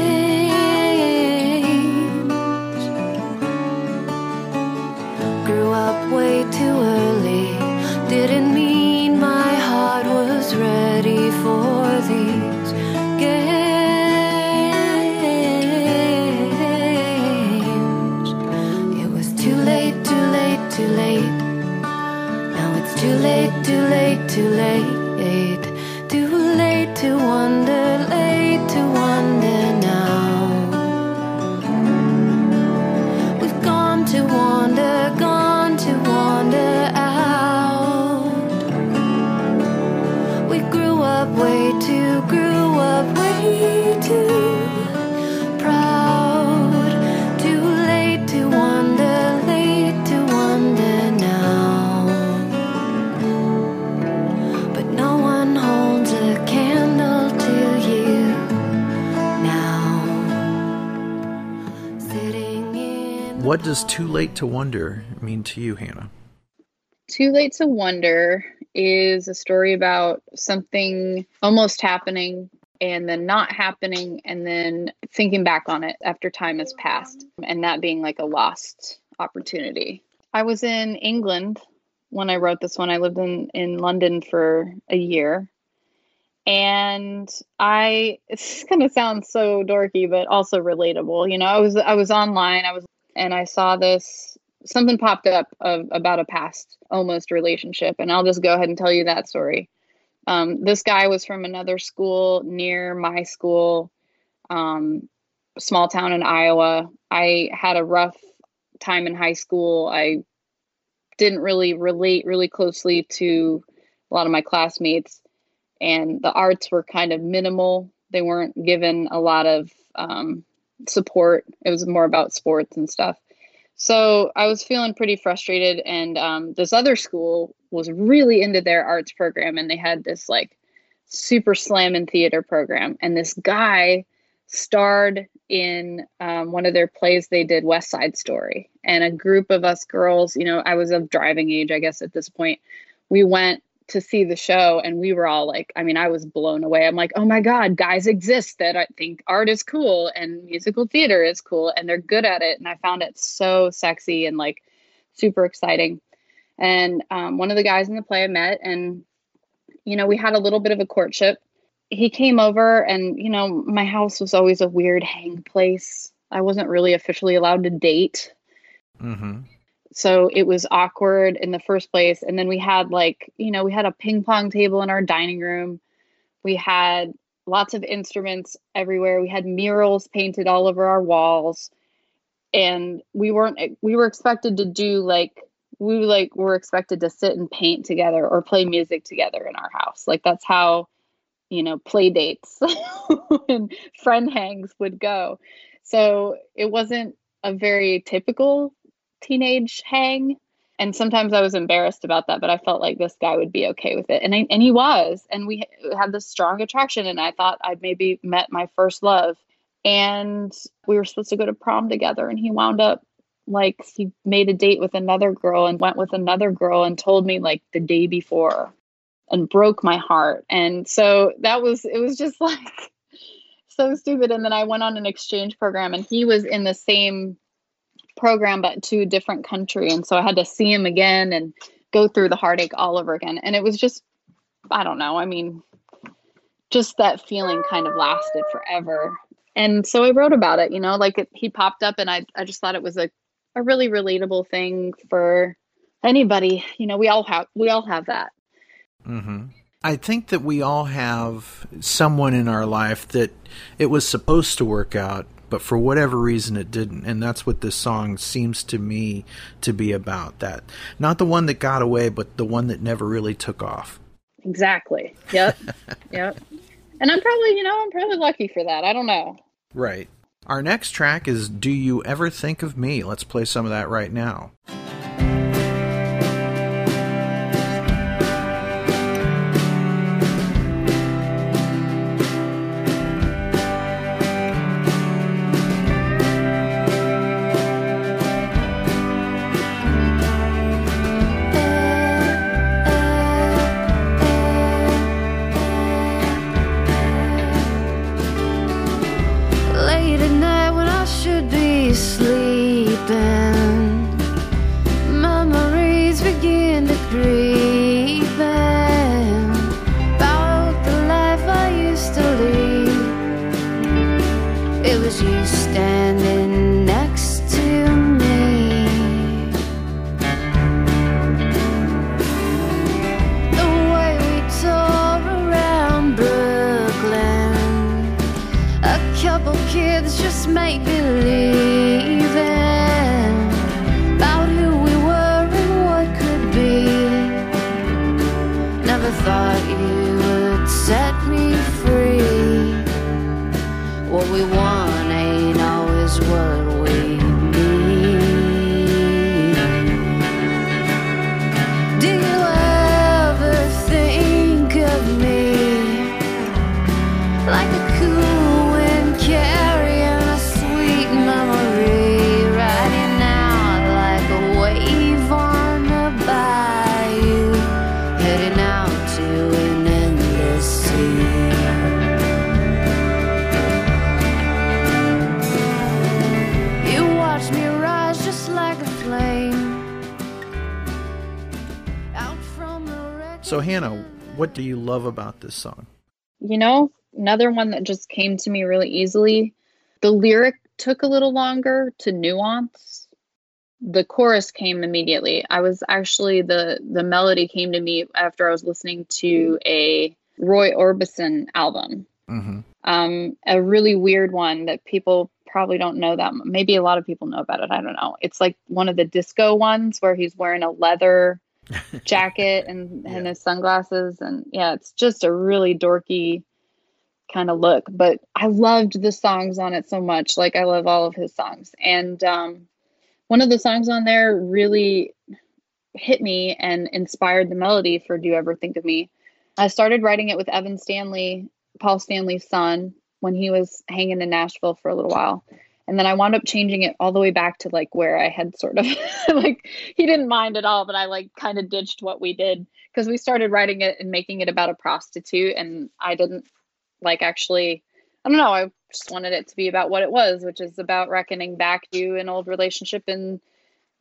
What does Too Late to Wonder mean to you, Hannah? Too Late to Wonder is a story about something almost happening and then not happening and then thinking back on it after time has passed and that being like a lost opportunity. I was in England when I wrote this one. I lived in in London for a year. And I it's going to sound so dorky but also relatable. You know, I was I was online, I was and I saw this something popped up of about a past almost relationship and I'll just go ahead and tell you that story. Um, this guy was from another school near my school, um, small town in Iowa. I had a rough time in high school. I didn't really relate really closely to a lot of my classmates, and the arts were kind of minimal. They weren't given a lot of um, support. It was more about sports and stuff. So I was feeling pretty frustrated, and um, this other school was really into their arts program, and they had this like super slam in theater program. And this guy starred in um, one of their plays they did, West Side Story, and a group of us girls, you know, I was of driving age, I guess, at this point. We went to see the show and we were all like i mean i was blown away. I'm like oh my god guys exist that i think art is cool and musical theater is cool and they're good at it. And i found it so sexy and like super exciting. And um, one of the guys in the play i met and you know we had a little bit of a courtship. He came over and you know my house was always a weird hang place. I wasn't really officially allowed to date. Mm-hmm. So it was awkward in the first place and then we had like you know we had a ping pong table in our dining room we had lots of instruments everywhere we had murals painted all over our walls and we weren't eh, we were expected to do like we like were expected to sit and paint together or play music together in our house. Like that's how, you know, play dates and friend hangs would go. So it wasn't a very typical teenage hang. And sometimes I was embarrassed about that, but I felt like this guy would be okay with it. And I, and he was. And we had this strong attraction and I thought I'd maybe met my first love. And we were supposed to go to prom together and he wound up like he made a date with another girl and went with another girl and told me like the day before and broke my heart. And so that was it was just like so stupid and then I went on an exchange program and he was in the same program but to a different country and so I had to see him again and go through the heartache all over again and it was just I don't know. I mean just that feeling kind of lasted forever and so I wrote about it, you know, like it, he popped up and I, I just thought it was a a really relatable thing for anybody. You know, we all have we all have that. Mm-hmm. I think that we all have someone in our life that it was supposed to work out, but for whatever reason it didn't. And that's what this song seems to me to be about. That not the one that got away, but the one that never really took off. Exactly. Yep. yep. And I'm probably, you know, I'm probably lucky for that. I don't know. Right. Our next track is Do You Ever Think of Me? Let's play some of that right now. This song? You know, another one that just came to me really easily. The lyric took a little longer to nuance. The chorus came immediately. I was actually the the melody came to me after I was listening to a Roy Orbison album. Mm-hmm. Um, a really weird one that people probably don't know that. Maybe a lot of people know about it. I don't know. It's like one of the disco ones where he's wearing a leather jacket and, yeah. and his sunglasses. And yeah, it's just a really dorky kind of look. But I loved the songs on it so much. Like I love all of his songs. And um, one of the songs on there really hit me and inspired the melody for Do You Ever Think of Me. I started writing it with Evan Stanley, Paul Stanley's son, when he was hanging in Nashville for a little while and then I wound up changing it all the way back to like where I had sort of like he didn't mind at all, but I like kind of ditched what we did because we started writing it and making it about a prostitute, and I didn't like actually. I don't know. I just wanted it to be about what it was, which is about reckoning back to an old relationship and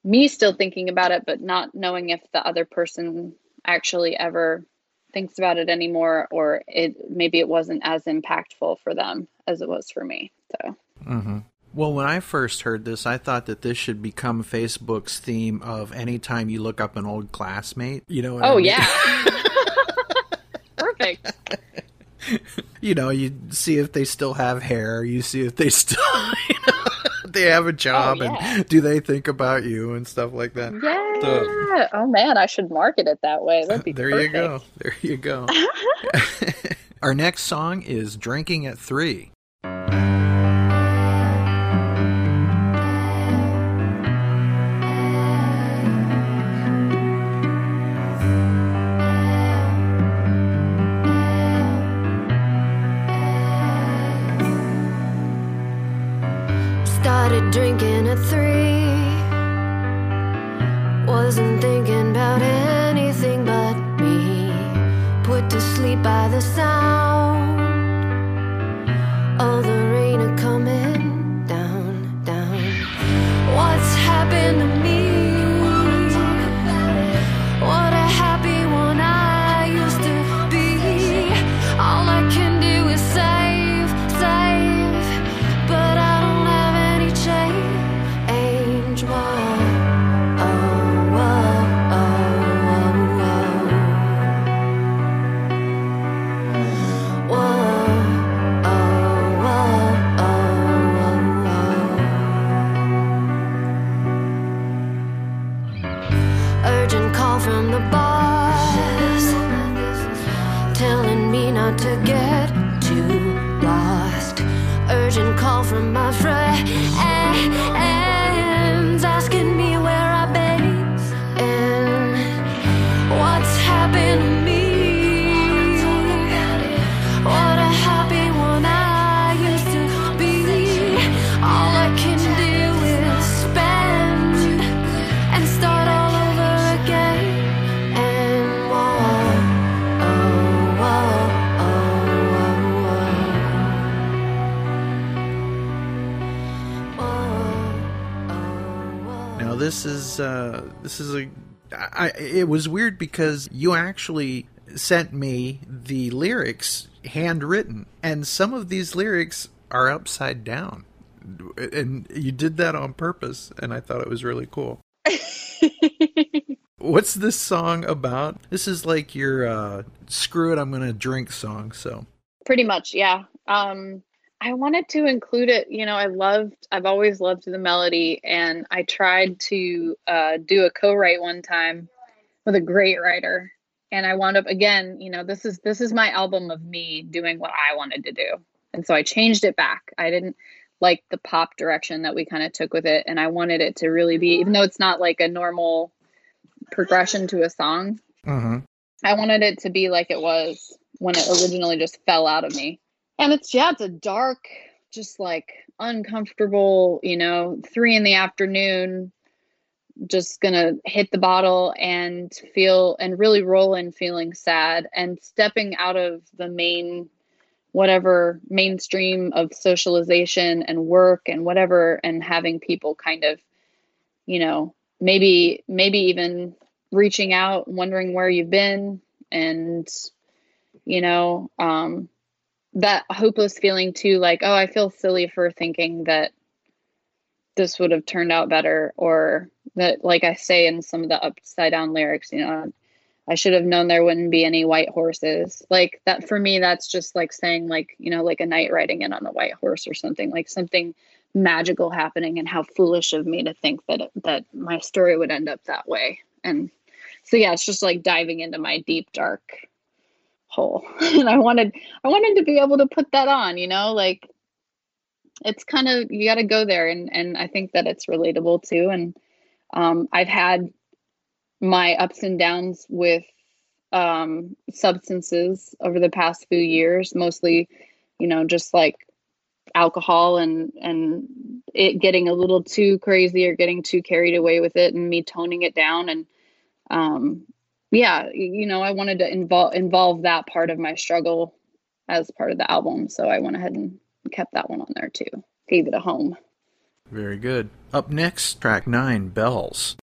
me still thinking about it, but not knowing if the other person actually ever thinks about it anymore, or it maybe it wasn't as impactful for them as it was for me. So. Mm-hmm. Well, when I first heard this, I thought that this should become Facebook's theme of anytime you look up an old classmate. You know? oh I mean? yeah. Perfect. You know, you see if they still have hair. You see if they still you know, they have a oh, job Oh, yeah. and do they think about you and stuff like that. Yeah. oh man, I should market it that way. That'd be There you go. There you go. Our next song is Drinking at Three. It was weird because you actually sent me the lyrics handwritten, and some of these lyrics are upside down, and you did that on purpose, and I thought it was really cool. What's this song about? This is like your uh, "Screw It, I'm Gonna Drink" song. So Pretty much, yeah. Um, I wanted to include it. You know, I loved, I've always loved the melody, and I tried to uh, do a co-write one time with a great writer, and I wound up again. You know, this is this is my album of me doing what I wanted to do, and so I changed it back. I didn't like the pop direction that we kind of took with it, and I wanted it to really be, even though it's not like a normal progression to a song. uh-huh. I wanted it to be like it was when it originally just fell out of me. And it's yeah, it's a dark, just like uncomfortable, you know, three in the afternoon, just gonna hit the bottle and feel and really roll in feeling sad and stepping out of the main whatever mainstream of socialization and work and whatever and having people kind of you know maybe maybe even reaching out wondering where you've been and you know um that hopeless feeling too like oh i feel silly for thinking that this would have turned out better or that like i say in some of the upside down lyrics you know i should have known there wouldn't be any white horses. Like that for me that's just like saying like you know like a knight riding in on a white horse or something like something magical happening and how foolish of me to think that that my story would end up that way. And so yeah it's just like diving into my deep dark hole. And i wanted i wanted to be able to put that on you know like it's kind of you got to go there and and i think that it's relatable too and um i've had my ups and downs with um substances over the past few years mostly you know just like alcohol and and it getting a little too crazy or getting too carried away with it and me toning it down and um yeah you know i wanted to involve involve that part of my struggle as part of the album so i went ahead and kept that one on there too gave it a home Very good. Up next, track nine, Bells.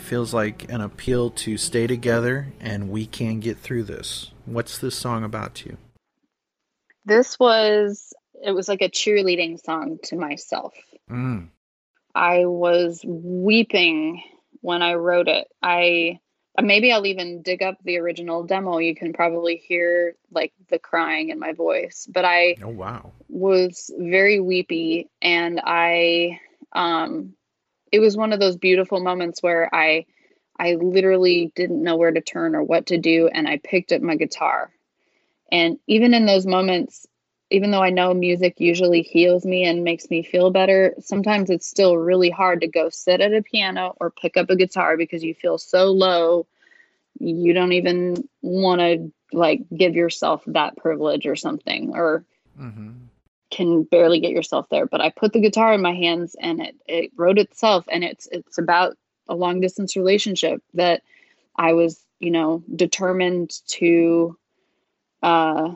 Feels like an appeal to stay together and we can get through this. What's this song about to you? This was it was like a cheerleading song to myself. Mm. I was weeping when I wrote it. I maybe I'll even dig up the original demo. You can probably hear like the crying in my voice. But I Oh wow. was very weepy and I um it was one of those beautiful moments where I I literally didn't know where to turn or what to do and I picked up my guitar. And even in those moments even though I know music usually heals me and makes me feel better, sometimes it's still really hard to go sit at a piano or pick up a guitar because you feel so low. You don't even want to like give yourself that privilege or something, or Mm-hmm. Can barely get yourself there. But I put the guitar in my hands and it, it wrote itself. And it's, it's about a long distance relationship that I was, you know, determined to, uh,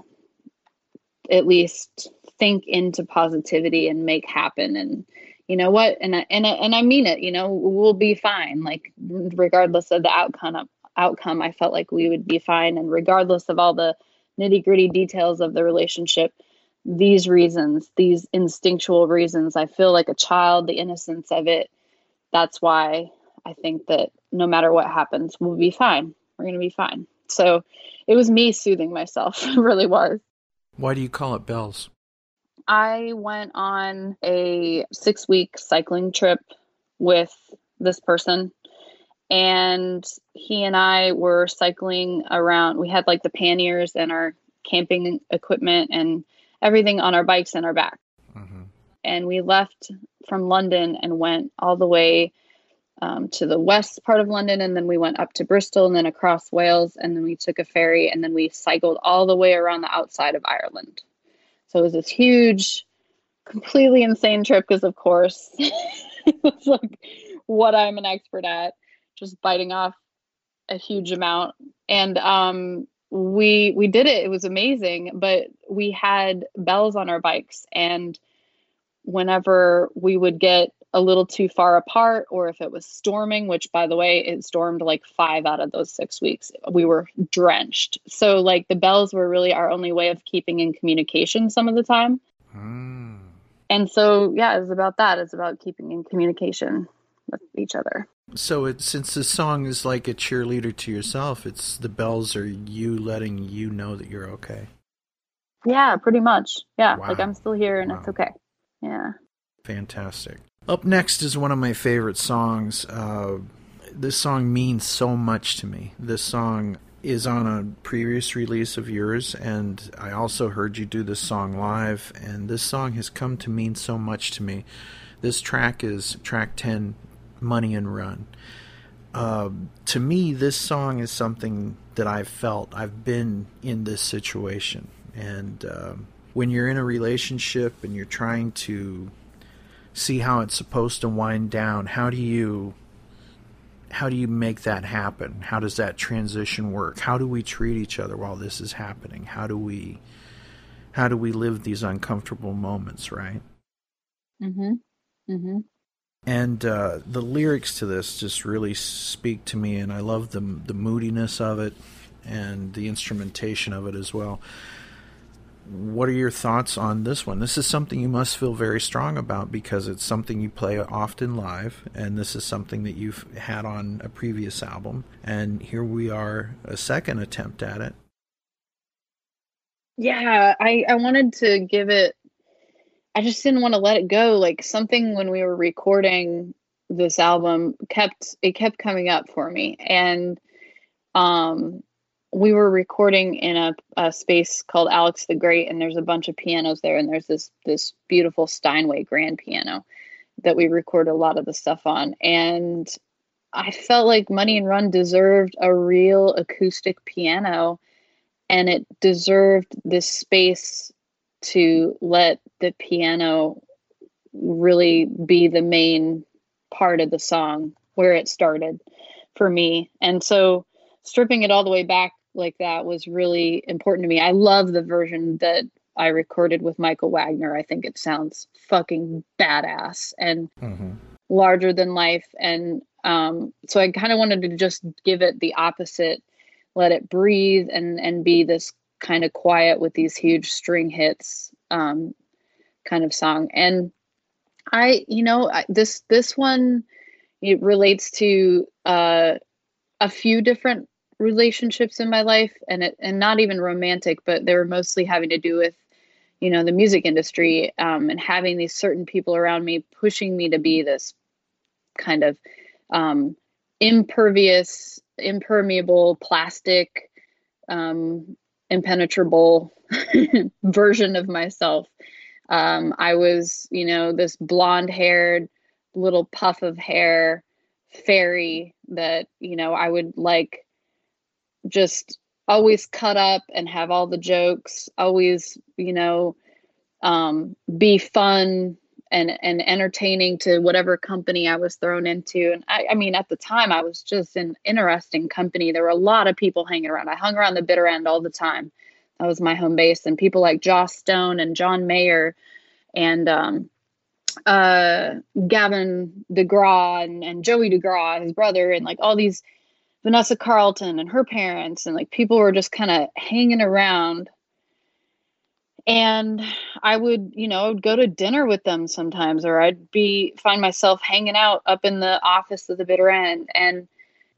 at least think into positivity and make happen and you know what and I, and I, and I mean it you know we'll be fine like regardless of the outcome outcome I felt like we would be fine and regardless of all the nitty-gritty details of the relationship these reasons these instinctual reasons. I feel like a child the innocence of it. That's why I think that no matter what happens we'll be fine. We're going to be fine. So it was me soothing myself really was. Why do you call it bells? I went on a six week cycling trip with this person, and he and I were cycling around. We had like the panniers and our camping equipment and everything on our bikes and our back. Mm-hmm. And we left from London and went all the way um, to the west part of London, and then we went up to Bristol and then across Wales, and then we took a ferry, and then we cycled all the way around the outside of Ireland. So it was this huge, completely insane trip because, of course, it was like what I'm an expert at, just biting off a huge amount. And um, we we did it. It was amazing. But we had bells on our bikes, and whenever we would get a little too far apart, or if it was storming, which by the way, it stormed like five out of those six weeks, we were drenched. So, like, the bells were really our only way of keeping in communication some of the time. Mm. And so, yeah, it's about that. It's about keeping in communication with each other. So it since the song is like a cheerleader to yourself, it's the bells are you letting you know that you're okay. Yeah, pretty much. Yeah, like I'm still here and it's okay. Yeah. Fantastic. Up next is one of my favorite songs. Uh, this song means so much to me. This song is on a previous release of yours, and I also heard you do this song live, and this song has come to mean so much to me. This track is track 10, Money and Run. Uh, to me, this song is something that I've felt. I've been in this situation. And um when you're in a relationship and you're trying to see how it's supposed to wind down how do you how do you make that happen how does that transition work how do we treat each other while this is happening how do we how do we live these uncomfortable moments right Mm-hmm. Mm-hmm. And uh, the lyrics to this just really speak to me and i love the the moodiness of it and the instrumentation of it as well what are your thoughts on this one? This is something you must feel very strong about because it's something you play often live, and this is something that you've had on a previous album. And here we are, a second attempt at it. Yeah, I I wanted to give it I just didn't want to let it go. Like something when we were recording this album kept it kept coming up for me. And um we were recording in a, a space called Alex the Great and there's a bunch of pianos there and there's this this beautiful Steinway grand piano that we record a lot of the stuff on. And I felt like Money and Run deserved a real acoustic piano and it deserved this space to let the piano really be the main part of the song where it started for me. And so stripping it all the way back like that was really important to me. I love the version that I recorded with Michael Wagner. I think it sounds fucking badass. And Mm-hmm. larger than life and um, so i kind of wanted to just give it the opposite let it breathe and and be this kind of quiet with these huge string hits um, kind of song. And i you know this this one it relates to uh, a few different relationships in my life and it and not even romantic but they were mostly having to do with you know the music industry um, and having these certain people around me pushing me to be this kind of um, impervious impermeable plastic um, impenetrable version of myself. Um, i was you know this blonde haired little puff of hair fairy that you know i would like just always cut up and have all the jokes, always, you know, um, be fun and and entertaining to whatever company I was thrown into. And I, I mean, at the time, I was just an interesting company. There were a lot of people hanging around. I hung around the bitter end all the time. That was my home base, and people like Joss Stone and John Mayer, and um, uh, Gavin DeGraw and, and Joey DeGraw, his brother, and like all these Vanessa Carlton and her parents, and like people were just kind of hanging around. And I would, you know, go to dinner with them sometimes, or I'd be find myself hanging out up in the office of the bitter end. And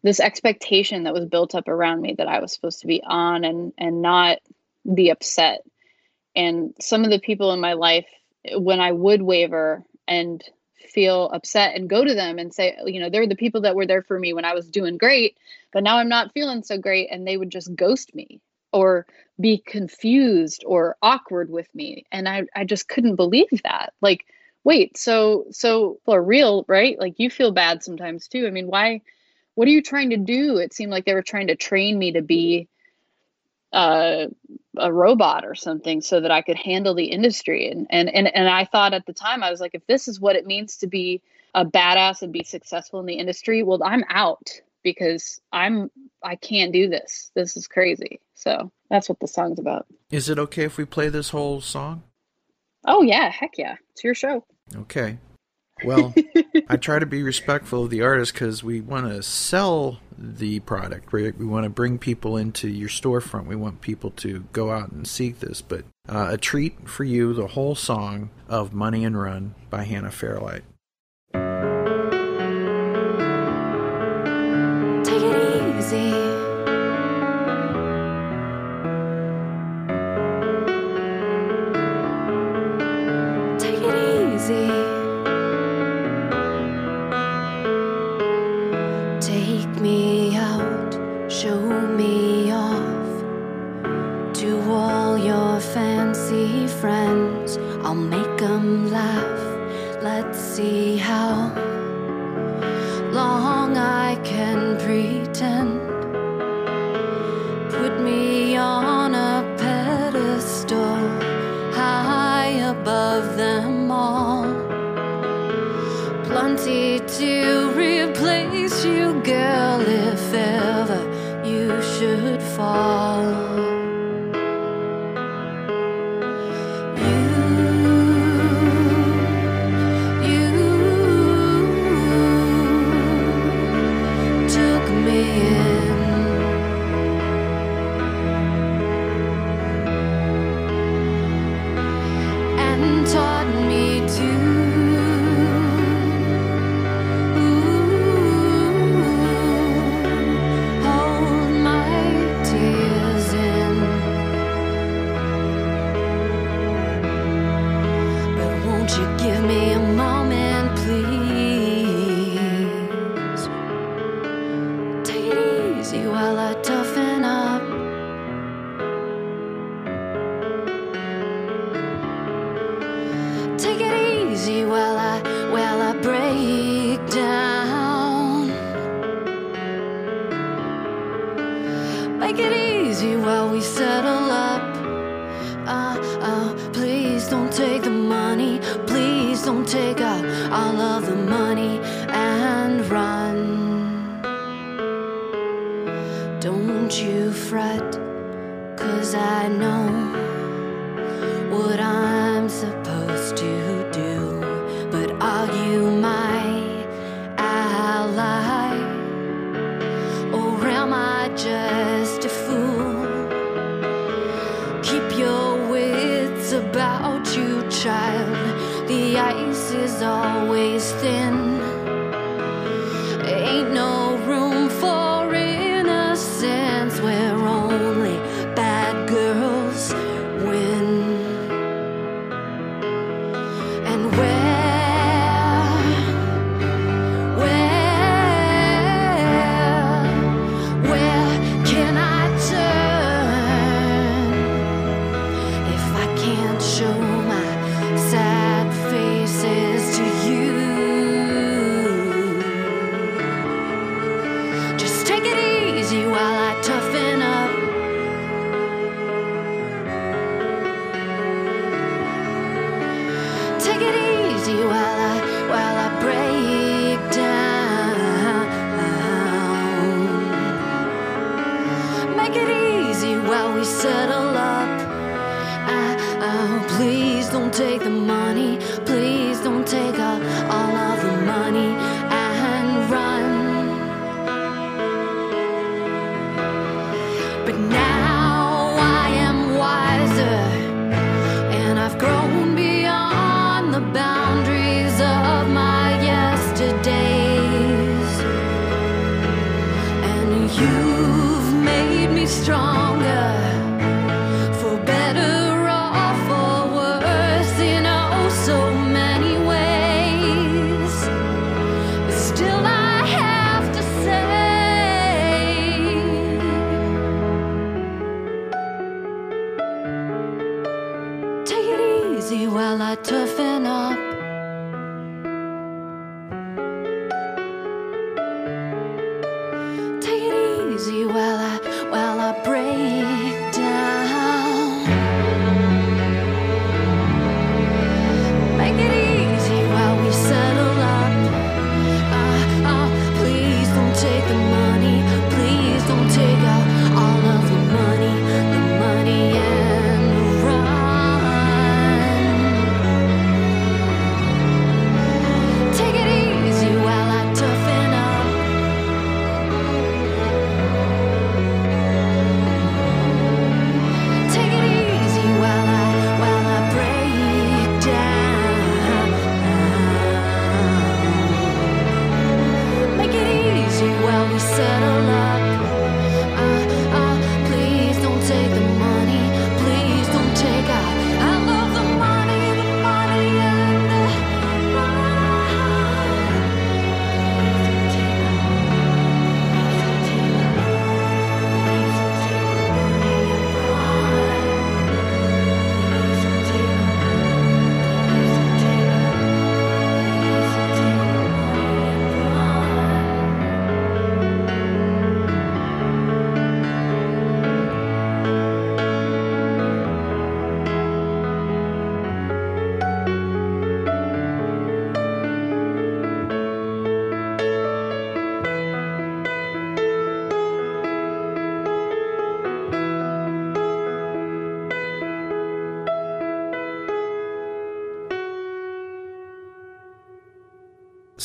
this expectation that was built up around me that I was supposed to be on and and not be upset. And some of the people in my life, when I would waver and feel upset and go to them and say, you know, they're the people that were there for me when I was doing great, but now I'm not feeling so great. And they would just ghost me or be confused or awkward with me. And I, I just couldn't believe that. Like, wait, so, so for real, right? Like you feel bad sometimes too. I mean, why, what are you trying to do? It seemed like they were trying to train me to be uh, a robot or something so that I could handle the industry. And, and, and, and I thought at the time, I was like, if this is what it means to be a badass and be successful in the industry, well, I'm out because I'm, I can't do this. This is crazy. So that's what the song's about. Is it okay if we play this whole song? Oh, yeah. Heck yeah. It's your show. Okay. Well, I try to be respectful of the artist because we want to sell the product. Right? We want to bring people into your storefront. We want people to go out and seek this. But uh, a treat for you, the whole song of "Money and Run" by Hannah Fairlight.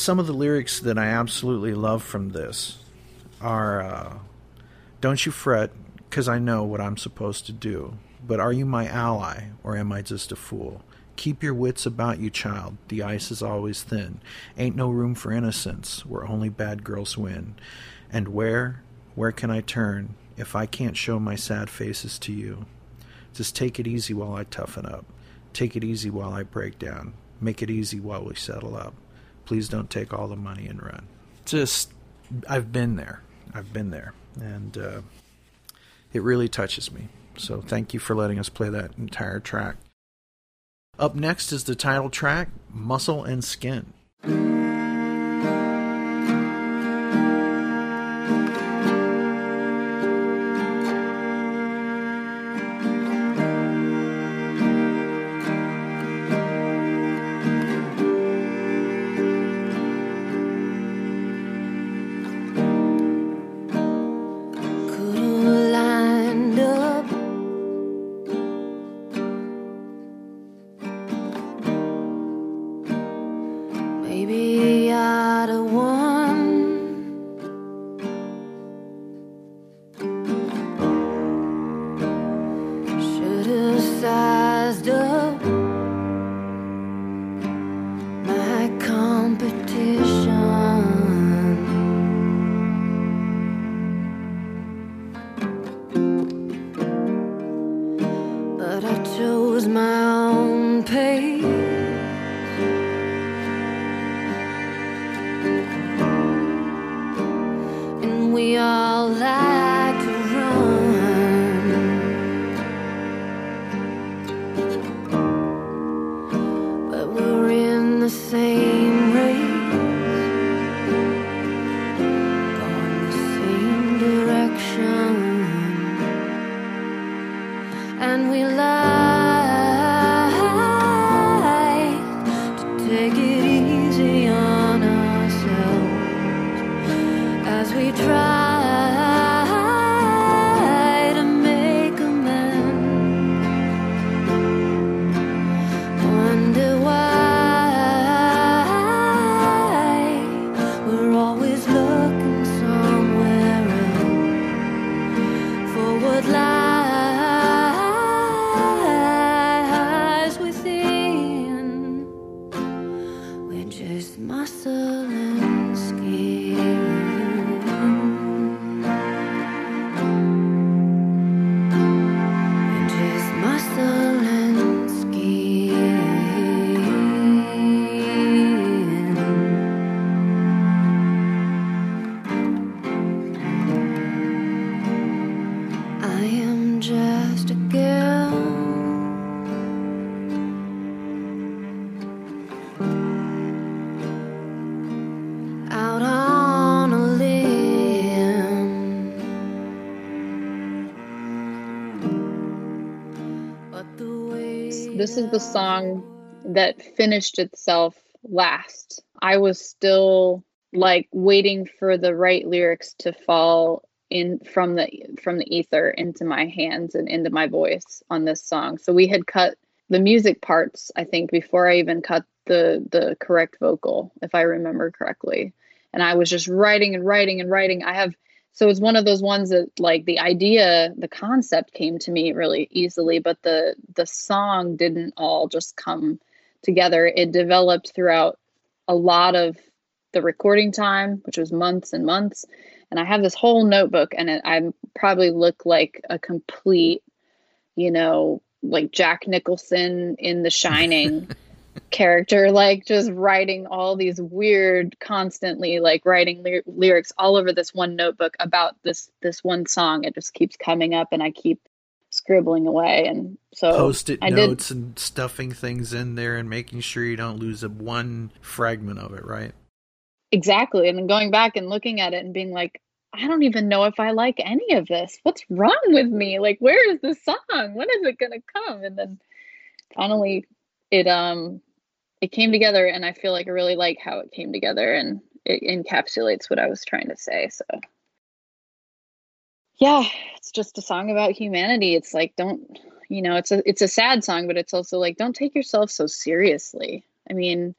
Some of the lyrics that I absolutely love from this are uh, Don't you fret, 'cause I know what I'm supposed to do. But are you my ally, or am I just a fool? Keep your wits about you, child. The ice is always thin. Ain't no room for innocence where only bad girls win. And where, where can I turn if I can't show my sad faces to you? Just take it easy while I toughen up. Take it easy while I break down. Make it easy while we settle up. Please don't take all the money and run. Just, I've been there. I've been there. And uh, it really touches me. So thank you for letting us play that entire track. Up next is the title track, Muscle and Skin. This is the song that finished itself last. I was still like waiting for the right lyrics to fall in from the from the ether into my hands and into my voice on this song. So we had cut the music parts I think before I even cut the the correct vocal if I remember correctly. And I was just writing and writing and writing. I have so it's one of those ones that like the idea the concept came to me really easily but the the song didn't all just come together. It developed throughout a lot of the recording time which was months and months. And i have this whole notebook and it, i probably look like a complete you know like jack nicholson in the shining character like just writing all these weird constantly like writing ly- lyrics all over this one notebook about this this one song. It just keeps coming up and i keep scribbling away. And so Post-it I did- notes and stuffing things in there and making sure you don't lose a one fragment of it, right? exactly. And then going back and looking at it and being like i don't even know if i like any of this. What's wrong with me? Like where is the song? When is it going to come? And then finally it um it came together and i feel like i really like how it came together and it encapsulates what i was trying to say so. Yeah it's just a song about humanity. It's like don't you know it's a it's a sad song but it's also like don't take yourself so seriously. I mean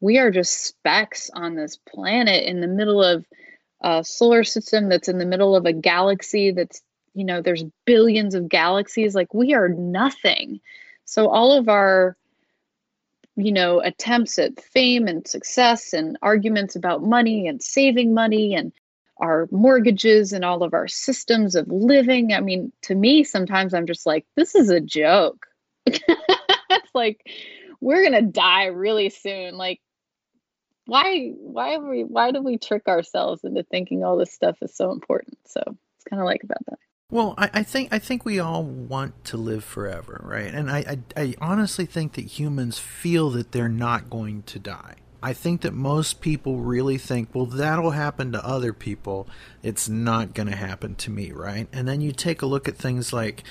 we are just specks on this planet in the middle of a solar system that's in the middle of a galaxy that's you know there's billions of galaxies. Like we are nothing. So all of our you know attempts at fame and success and arguments about money and saving money and our mortgages and all of our systems of living. I mean to me sometimes i'm just like this is a joke. It's like we're gonna die really soon. Like why why we why do we trick ourselves into thinking all this stuff is so important? So it's kind of like about that Well, I, I think I think we all want to live forever, right? And I, I I honestly think that humans feel that they're not going to die. I think that most people really think, well, that'll happen to other people. It's not going to happen to me, right? And then you take a look at things like,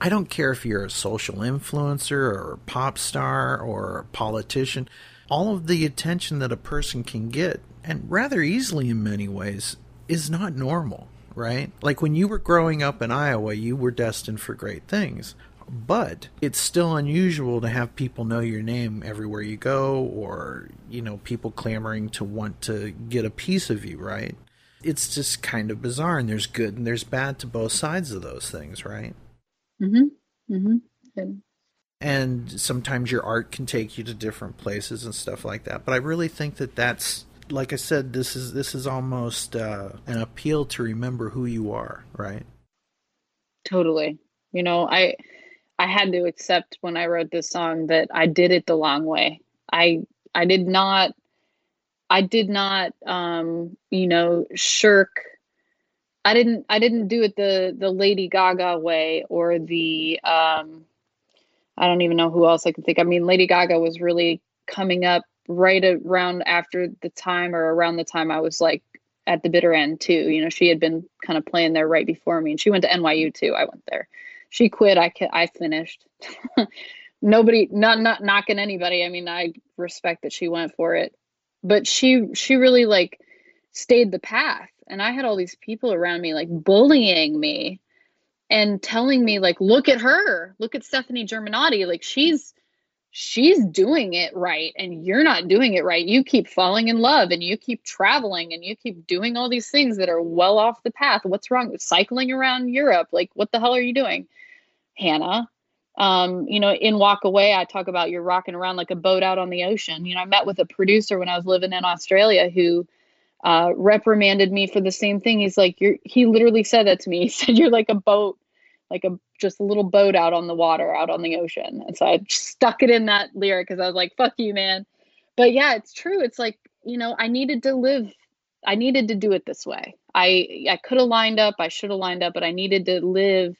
I don't care if you're a social influencer or a pop star or a politician, all of the attention that a person can get, and rather easily in many ways, is not normal, right? Like when you were growing up in Iowa, you were destined for great things. But it's still unusual to have people know your name everywhere you go, or, you know, people clamoring to want to get a piece of you, right? It's just kind of bizarre, and there's good and there's bad to both sides of those things, right? mm-hmm mm-hmm and and sometimes your art can take you to different places and stuff like that but i really think that that's like i said this is this is almost uh, an appeal to remember who you are right? Totally. You know i i had to accept when i wrote this song that i did it the long way. I i did not i did not um you know shirk i didn't i didn't do it the the lady gaga way or the um i don't even know who else i could think. I mean lady gaga was really coming up right around after the time or around the time i was like at the bitter end too. You know she had been kind of playing there right before me and she went to nyu too. I went there. She quit. I i finished. Nobody not not knocking anybody. I mean i respect that she went for it. But she she really like stayed the path. And i had all these people around me like bullying me and telling me like look at her. Look at Stefani Germanotta. Like she's she's doing it right and you're not doing it right. You keep falling in love and you keep traveling and you keep doing all these things that are well off the path. What's wrong with cycling around Europe? Like, what the hell are you doing, Hannah? Um, you know, in Walk Away, I talk about you're rocking around like a boat out on the ocean. You know, I met with a producer when I was living in Australia who uh, reprimanded me for the same thing. He's like, you're, he literally said that to me. He said, you're like a boat, like a, just a little boat out on the water, out on the ocean. And so I stuck it in that lyric because I was like, fuck you, man. But yeah, it's true. It's like, you know, I needed to live, I needed to do it this way. I, I could have lined up, I should have lined up, but I needed to live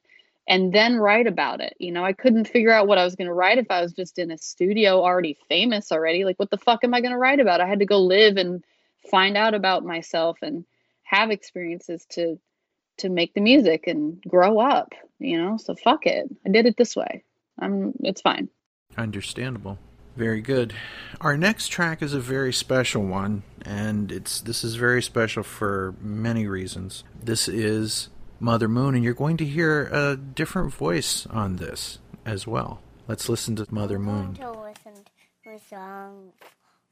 and then write about it. You know, I couldn't figure out what I was going to write if I was just in a studio already famous already. Like, what the fuck am I going to write about? I had to go live and find out about myself and have experiences to to make the music and grow up you know? So fuck it. I did it this way. I'm it's fine. Understandable. Very good. Our next track is a very special one and it's this is very special for many reasons. This is mother moon and you're going to hear a different voice on this as well. Let's listen to mother moon. To listen to a song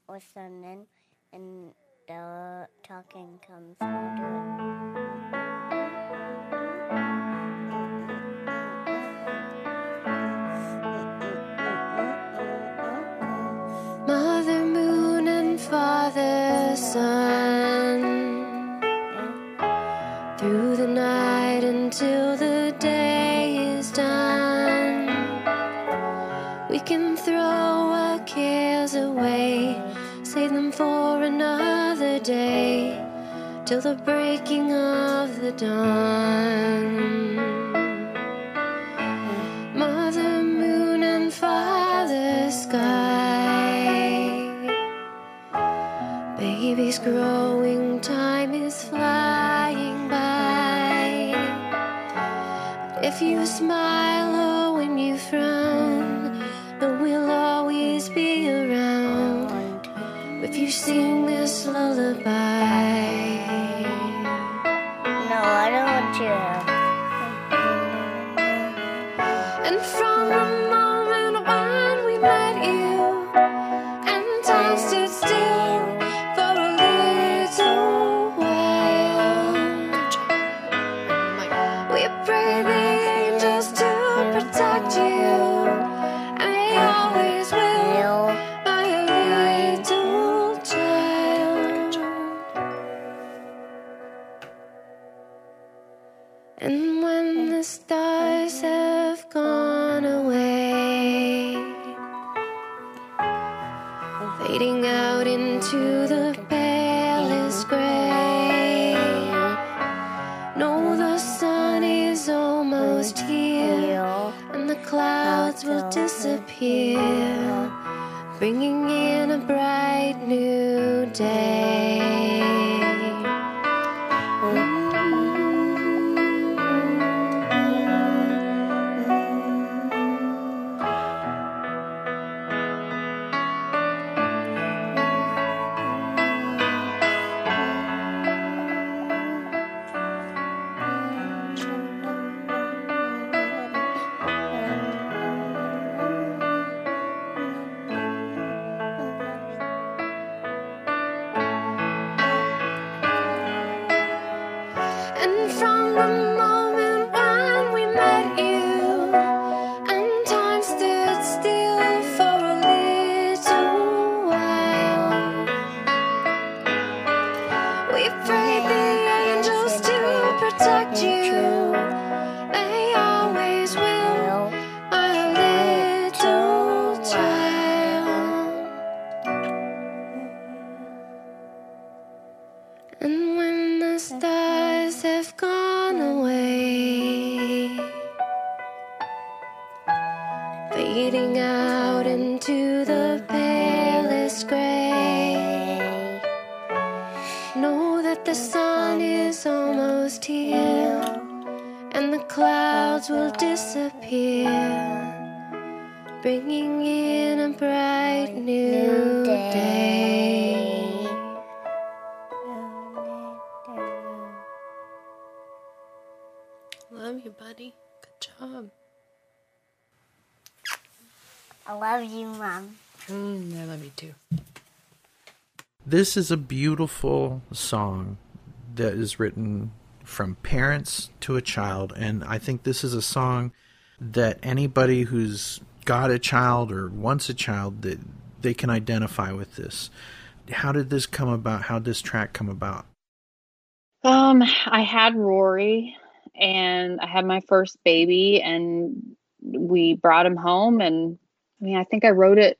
listening and the talking comes into Mother for another day, till the breaking of the dawn. Mother Moon and Father Sky. Baby's growing, time is flying by. But If you smile sing this lullaby. No, I don't want to. And from This is a beautiful song that is written from parents to a child, and I think this is a song that anybody who's got a child or wants a child that they can identify with this. How did this come about? How did this track come about? Um, I had Rory and I had my first baby and we brought him home and I mean I think I wrote it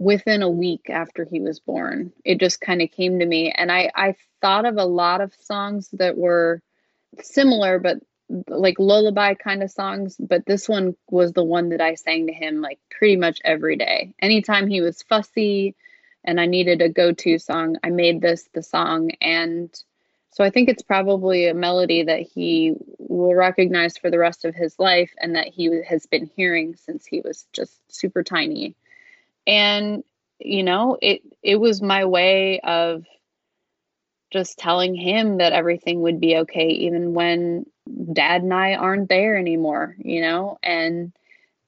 within a week after he was born. It just kind of came to me and I I thought of a lot of songs that were similar but like lullaby kind of songs, but this one was the one that I sang to him like pretty much every day. Anytime he was fussy and I needed a go-to song, I made this the song and so I think it's probably a melody that he will recognize for the rest of his life and that he has been hearing since he was just super tiny. And you know, it it was my way of just telling him that everything would be okay even when dad and I aren't there anymore, you know, and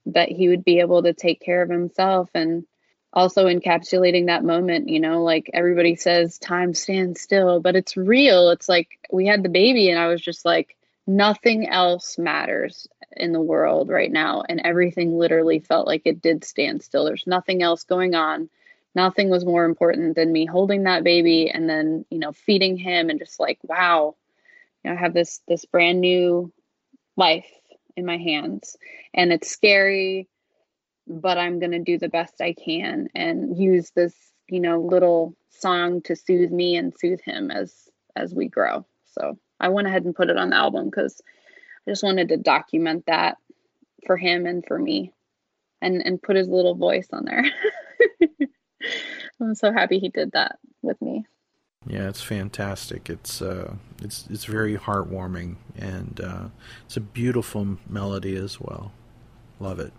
that he would be able to take care of himself and also encapsulating that moment, you know, like everybody says time stands still, but it's real. It's like we had the baby and I was just like nothing else matters in the world right now and everything literally felt like it did stand still. There's nothing else going on. Nothing was more important than me holding that baby and then, you know, feeding him and just like, wow, you know, I have this this brand new life in my hands and it's scary but I'm going to do the best I can and use this, you know, little song to soothe me and soothe him as as we grow. So, I went ahead and put it on the album cuz I just wanted to document that for him and for me and and put his little voice on there. I'm so happy he did that with me. Yeah, it's fantastic. It's uh, it's it's very heartwarming, and uh, it's a beautiful melody as well. Love it.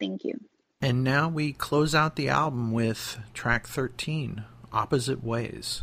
Thank you. And now we close out the album with track 13, Opposite Ways.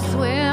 Taking legal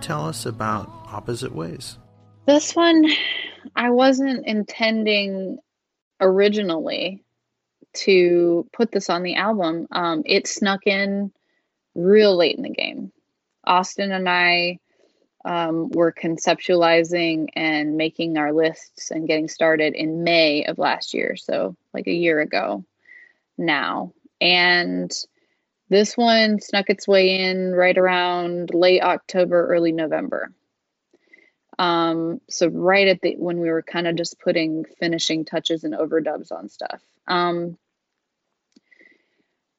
tell us about Opposite Ways? This one, I wasn't intending originally to put this on the album. Um, it snuck in real late in the game. Austin and I um, were conceptualizing and making our lists and getting started in May of last year. So, like a year ago now. And this one snuck its way in right around late October, early November. Um, so right at the when we were kind of just putting finishing touches and overdubs on stuff. Um,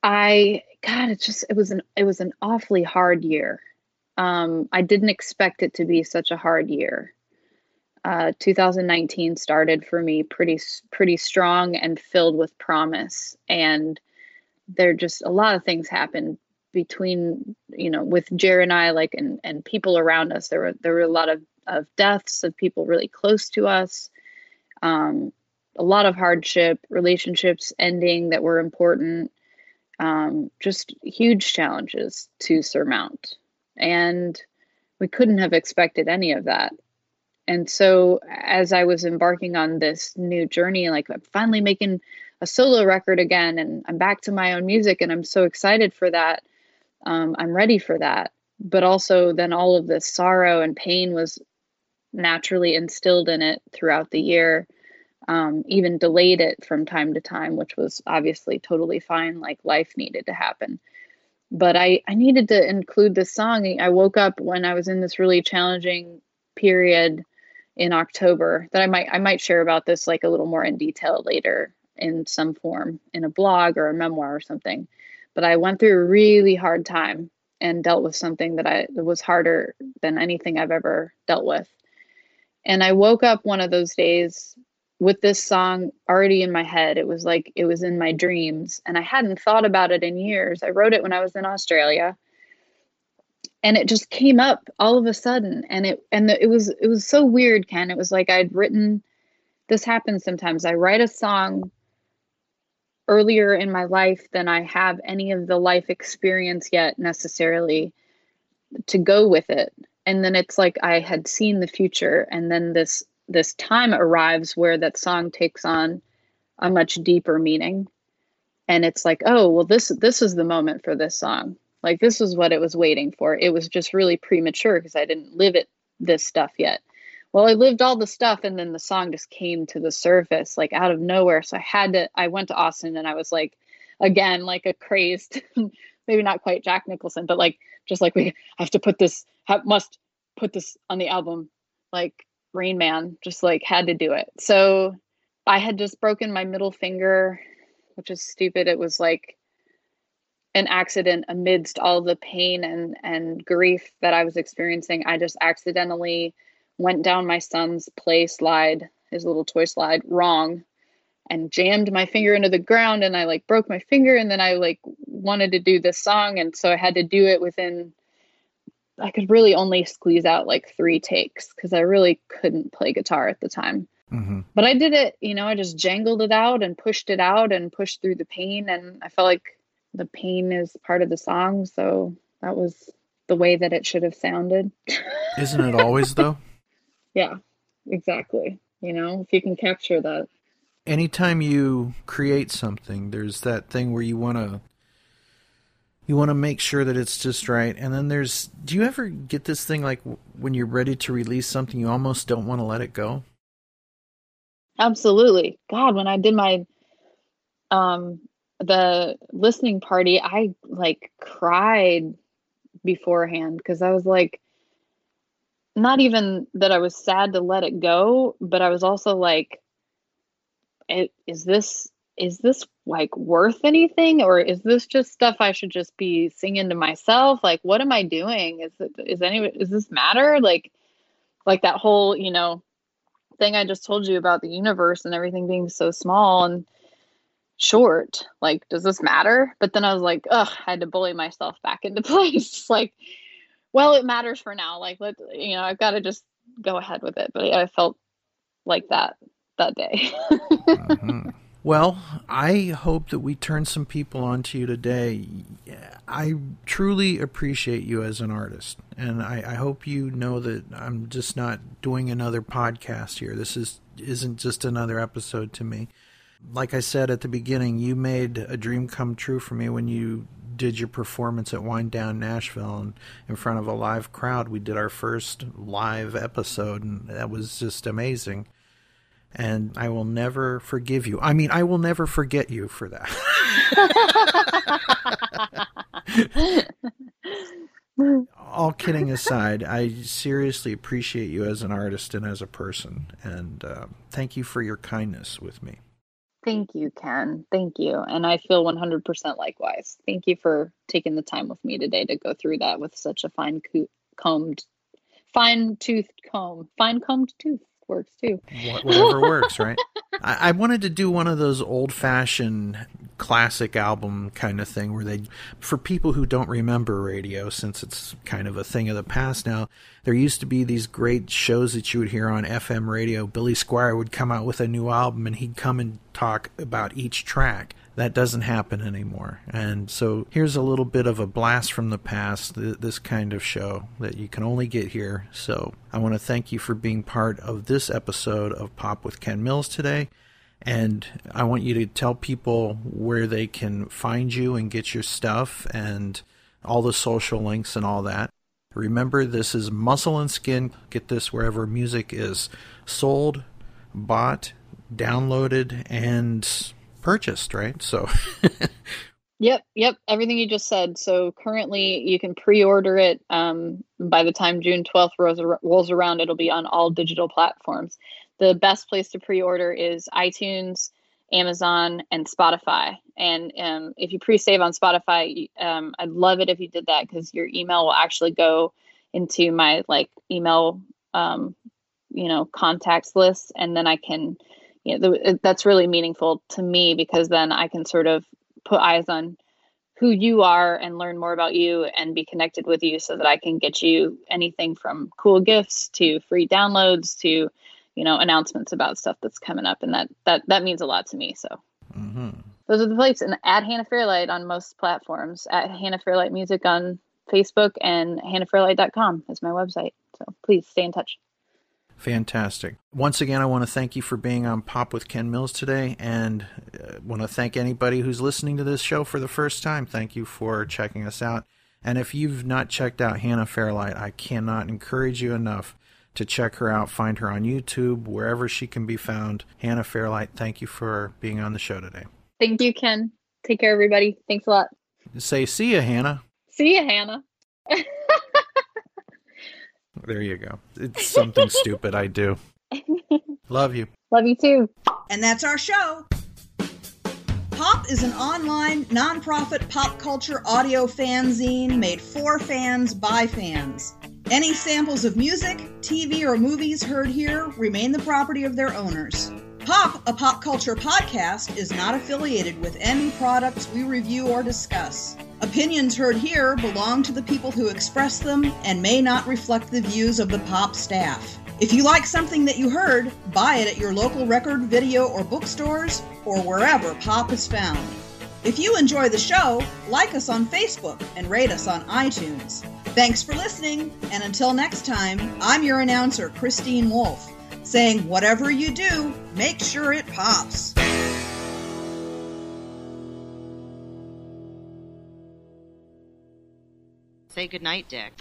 I God, it just it was an it was an awfully hard year. Um, I didn't expect it to be such a hard year. Uh, 2019 started for me pretty pretty strong and filled with promise, and there just a lot of things happened between you know with Jerry and I like and and people around us. There were there were a lot of of deaths of people really close to us. Um, a lot of hardship, relationships ending that were important, um, just huge challenges to surmount. And we couldn't have expected any of that. And so, as I was embarking on this new journey, like I'm finally making a solo record again, and I'm back to my own music, and I'm so excited for that. Um, I'm ready for that. But also, then all of this sorrow and pain was naturally instilled in it throughout the year, um, even delayed it from time to time, which was obviously totally fine. Like life needed to happen. But I, I needed to include this song. I woke up when I was in this really challenging period in October that I might I might share about this like a little more in detail later in some form in a blog or a memoir or something. But I went through a really hard time and dealt with something that I that was harder than anything I've ever dealt with. And I woke up one of those days with this song already in my head. It was like it was in my dreams, and I hadn't thought about it in years. I wrote it when I was in Australia, and it just came up all of a sudden. And it and the, it was it was so weird, Ken. It was like I'd written. This happens sometimes. I write a song earlier in my life than I have any of the life experience yet necessarily to go with it. And then it's like i had seen the future and then this this time arrives where that song takes on a much deeper meaning. And it's like oh well this this is the moment for this song. Like this was what it was waiting for. It was just really premature because i didn't live it this stuff yet well i lived all the stuff and then the song just came to the surface like out of nowhere. So i had to i went to austin and i was like again like a crazed maybe not quite jack nicholson but like just like we have to put this have, must put this on the album like rain man just like had to do it. So i had just broken my middle finger which is stupid. It was like an accident amidst all the pain and and grief that i was experiencing. I just accidentally went down my son's play slide his little toy slide wrong and jammed my finger into the ground and I like broke my finger and then I like wanted to do this song and so I had to do it within I could really only squeeze out like 3 takes cuz I really couldn't play guitar at the time. Mm-hmm. But I did it, you know, I just jangled it out and pushed it out and pushed through the pain and I felt like the pain is part of the song, so that was the way that it should have sounded. Isn't it always though? yeah. Exactly. You know, if you can capture that anytime you create something, there's that thing where you want to you want to make sure that it's just right. And then there's do you ever get this thing like when you're ready to release something you almost don't want to let it go? Absolutely. God, when I did my um the listening party, I like cried beforehand because I was like not even that I was sad to let it go, but I was also like is this is this like worth anything or is this just stuff I should just be singing to myself? Like, what am I doing? Is it, is any, is this matter? Like, like that whole, you know, thing I just told you about the universe and everything being so small and short. Like, does this matter? But then I was like, ugh, I had to bully myself back into place. like, well, it matters for now. Like, let you know, I've got to just go ahead with it. But I felt like that that day. mm-hmm. Well, I hope that we turn some people on to you today. I truly appreciate you as an artist, and I, I, hope you know that I'm just not doing another podcast here. This is isn't just another episode to me. Like I said at the beginning, you made a dream come true for me when you did your performance at Wind Down Nashville and in front of a live crowd. We did our first live episode, and that was just amazing and I will never forgive you. I mean, I will never forget you for that. All kidding aside, I seriously appreciate you as an artist and as a person, and uh, thank you for your kindness with me. Thank you, Ken. Thank you. And I feel 100% likewise. Thank you for taking the time with me today to go through that with such a fine combed, fine toothed comb, fine combed tooth works too. Whatever works, right? I, I, wanted to do one of those old fashioned classic album kind of thing where they, for people who don't remember radio, since it's kind of a thing of the past now, there used to be these great shows that you would hear on FM radio. Billy Squier would come out with a new album and he'd come and talk about each track that doesn't happen anymore. And so here's a little bit of a blast from the past, this kind of show that you can only get here. So I want to thank you for being part of this episode of Pop with Ken Mills today. And I want you to tell people where they can find you and get your stuff and all the social links and all that. Remember, this is Muscle and Skin. Get this wherever music is sold, bought, downloaded, and purchased, right? So. yep, yep, everything you just said. So currently, you can pre-order it. Um, by the time June twelfth rolls, rolls around, it'll be on all digital platforms. The best place to pre-order is iTunes, Amazon, and Spotify. And um, if you pre-save on Spotify, um, I'd love it if you did that because your email will actually go into my like email, um, you know, contacts list, and then I can you know, the, that's really meaningful to me because then I can sort of put eyes on who you are and learn more about you and be connected with you so that I can get you anything from cool gifts to free downloads to you know announcements about stuff that's coming up and that that that means a lot to me so mm-hmm. those are the places and at Hannah Fairlight on most platforms at Hannah Fairlight Music on Facebook and hannahfairlight.com is my website so please stay in touch Fantastic. Once again, I want to thank you for being on Pop with Ken Mills today, and uh, want to thank anybody who's listening to this show for the first time. Thank you for checking us out. And if you've not checked out Hannah Fairlight, I cannot encourage you enough to check her out. Find her on YouTube, wherever she can be found. Hannah Fairlight, thank you for being on the show today. Thank you, Ken. Take care, everybody. Thanks a lot. Say, see ya, Hannah. See ya, Hannah. There you go. It's something stupid I do. Love you. Love you too. And that's our show. Pop is an online, nonprofit pop culture audio fanzine made for fans by fans. Any samples of music, TV, or movies heard here remain the property of their owners. Pop, a pop culture podcast, is not affiliated with any products we review or discuss. Opinions heard here belong to the people who express them and may not reflect the views of the Pop staff. If you like something that you heard, buy it at your local record, video, or bookstores, or wherever Pop is found. If you enjoy the show, like us on Facebook and rate us on iTunes. Thanks for listening, and until next time, I'm your announcer, Christine Wolf saying, whatever you do, make sure it pops. Say goodnight, Dick.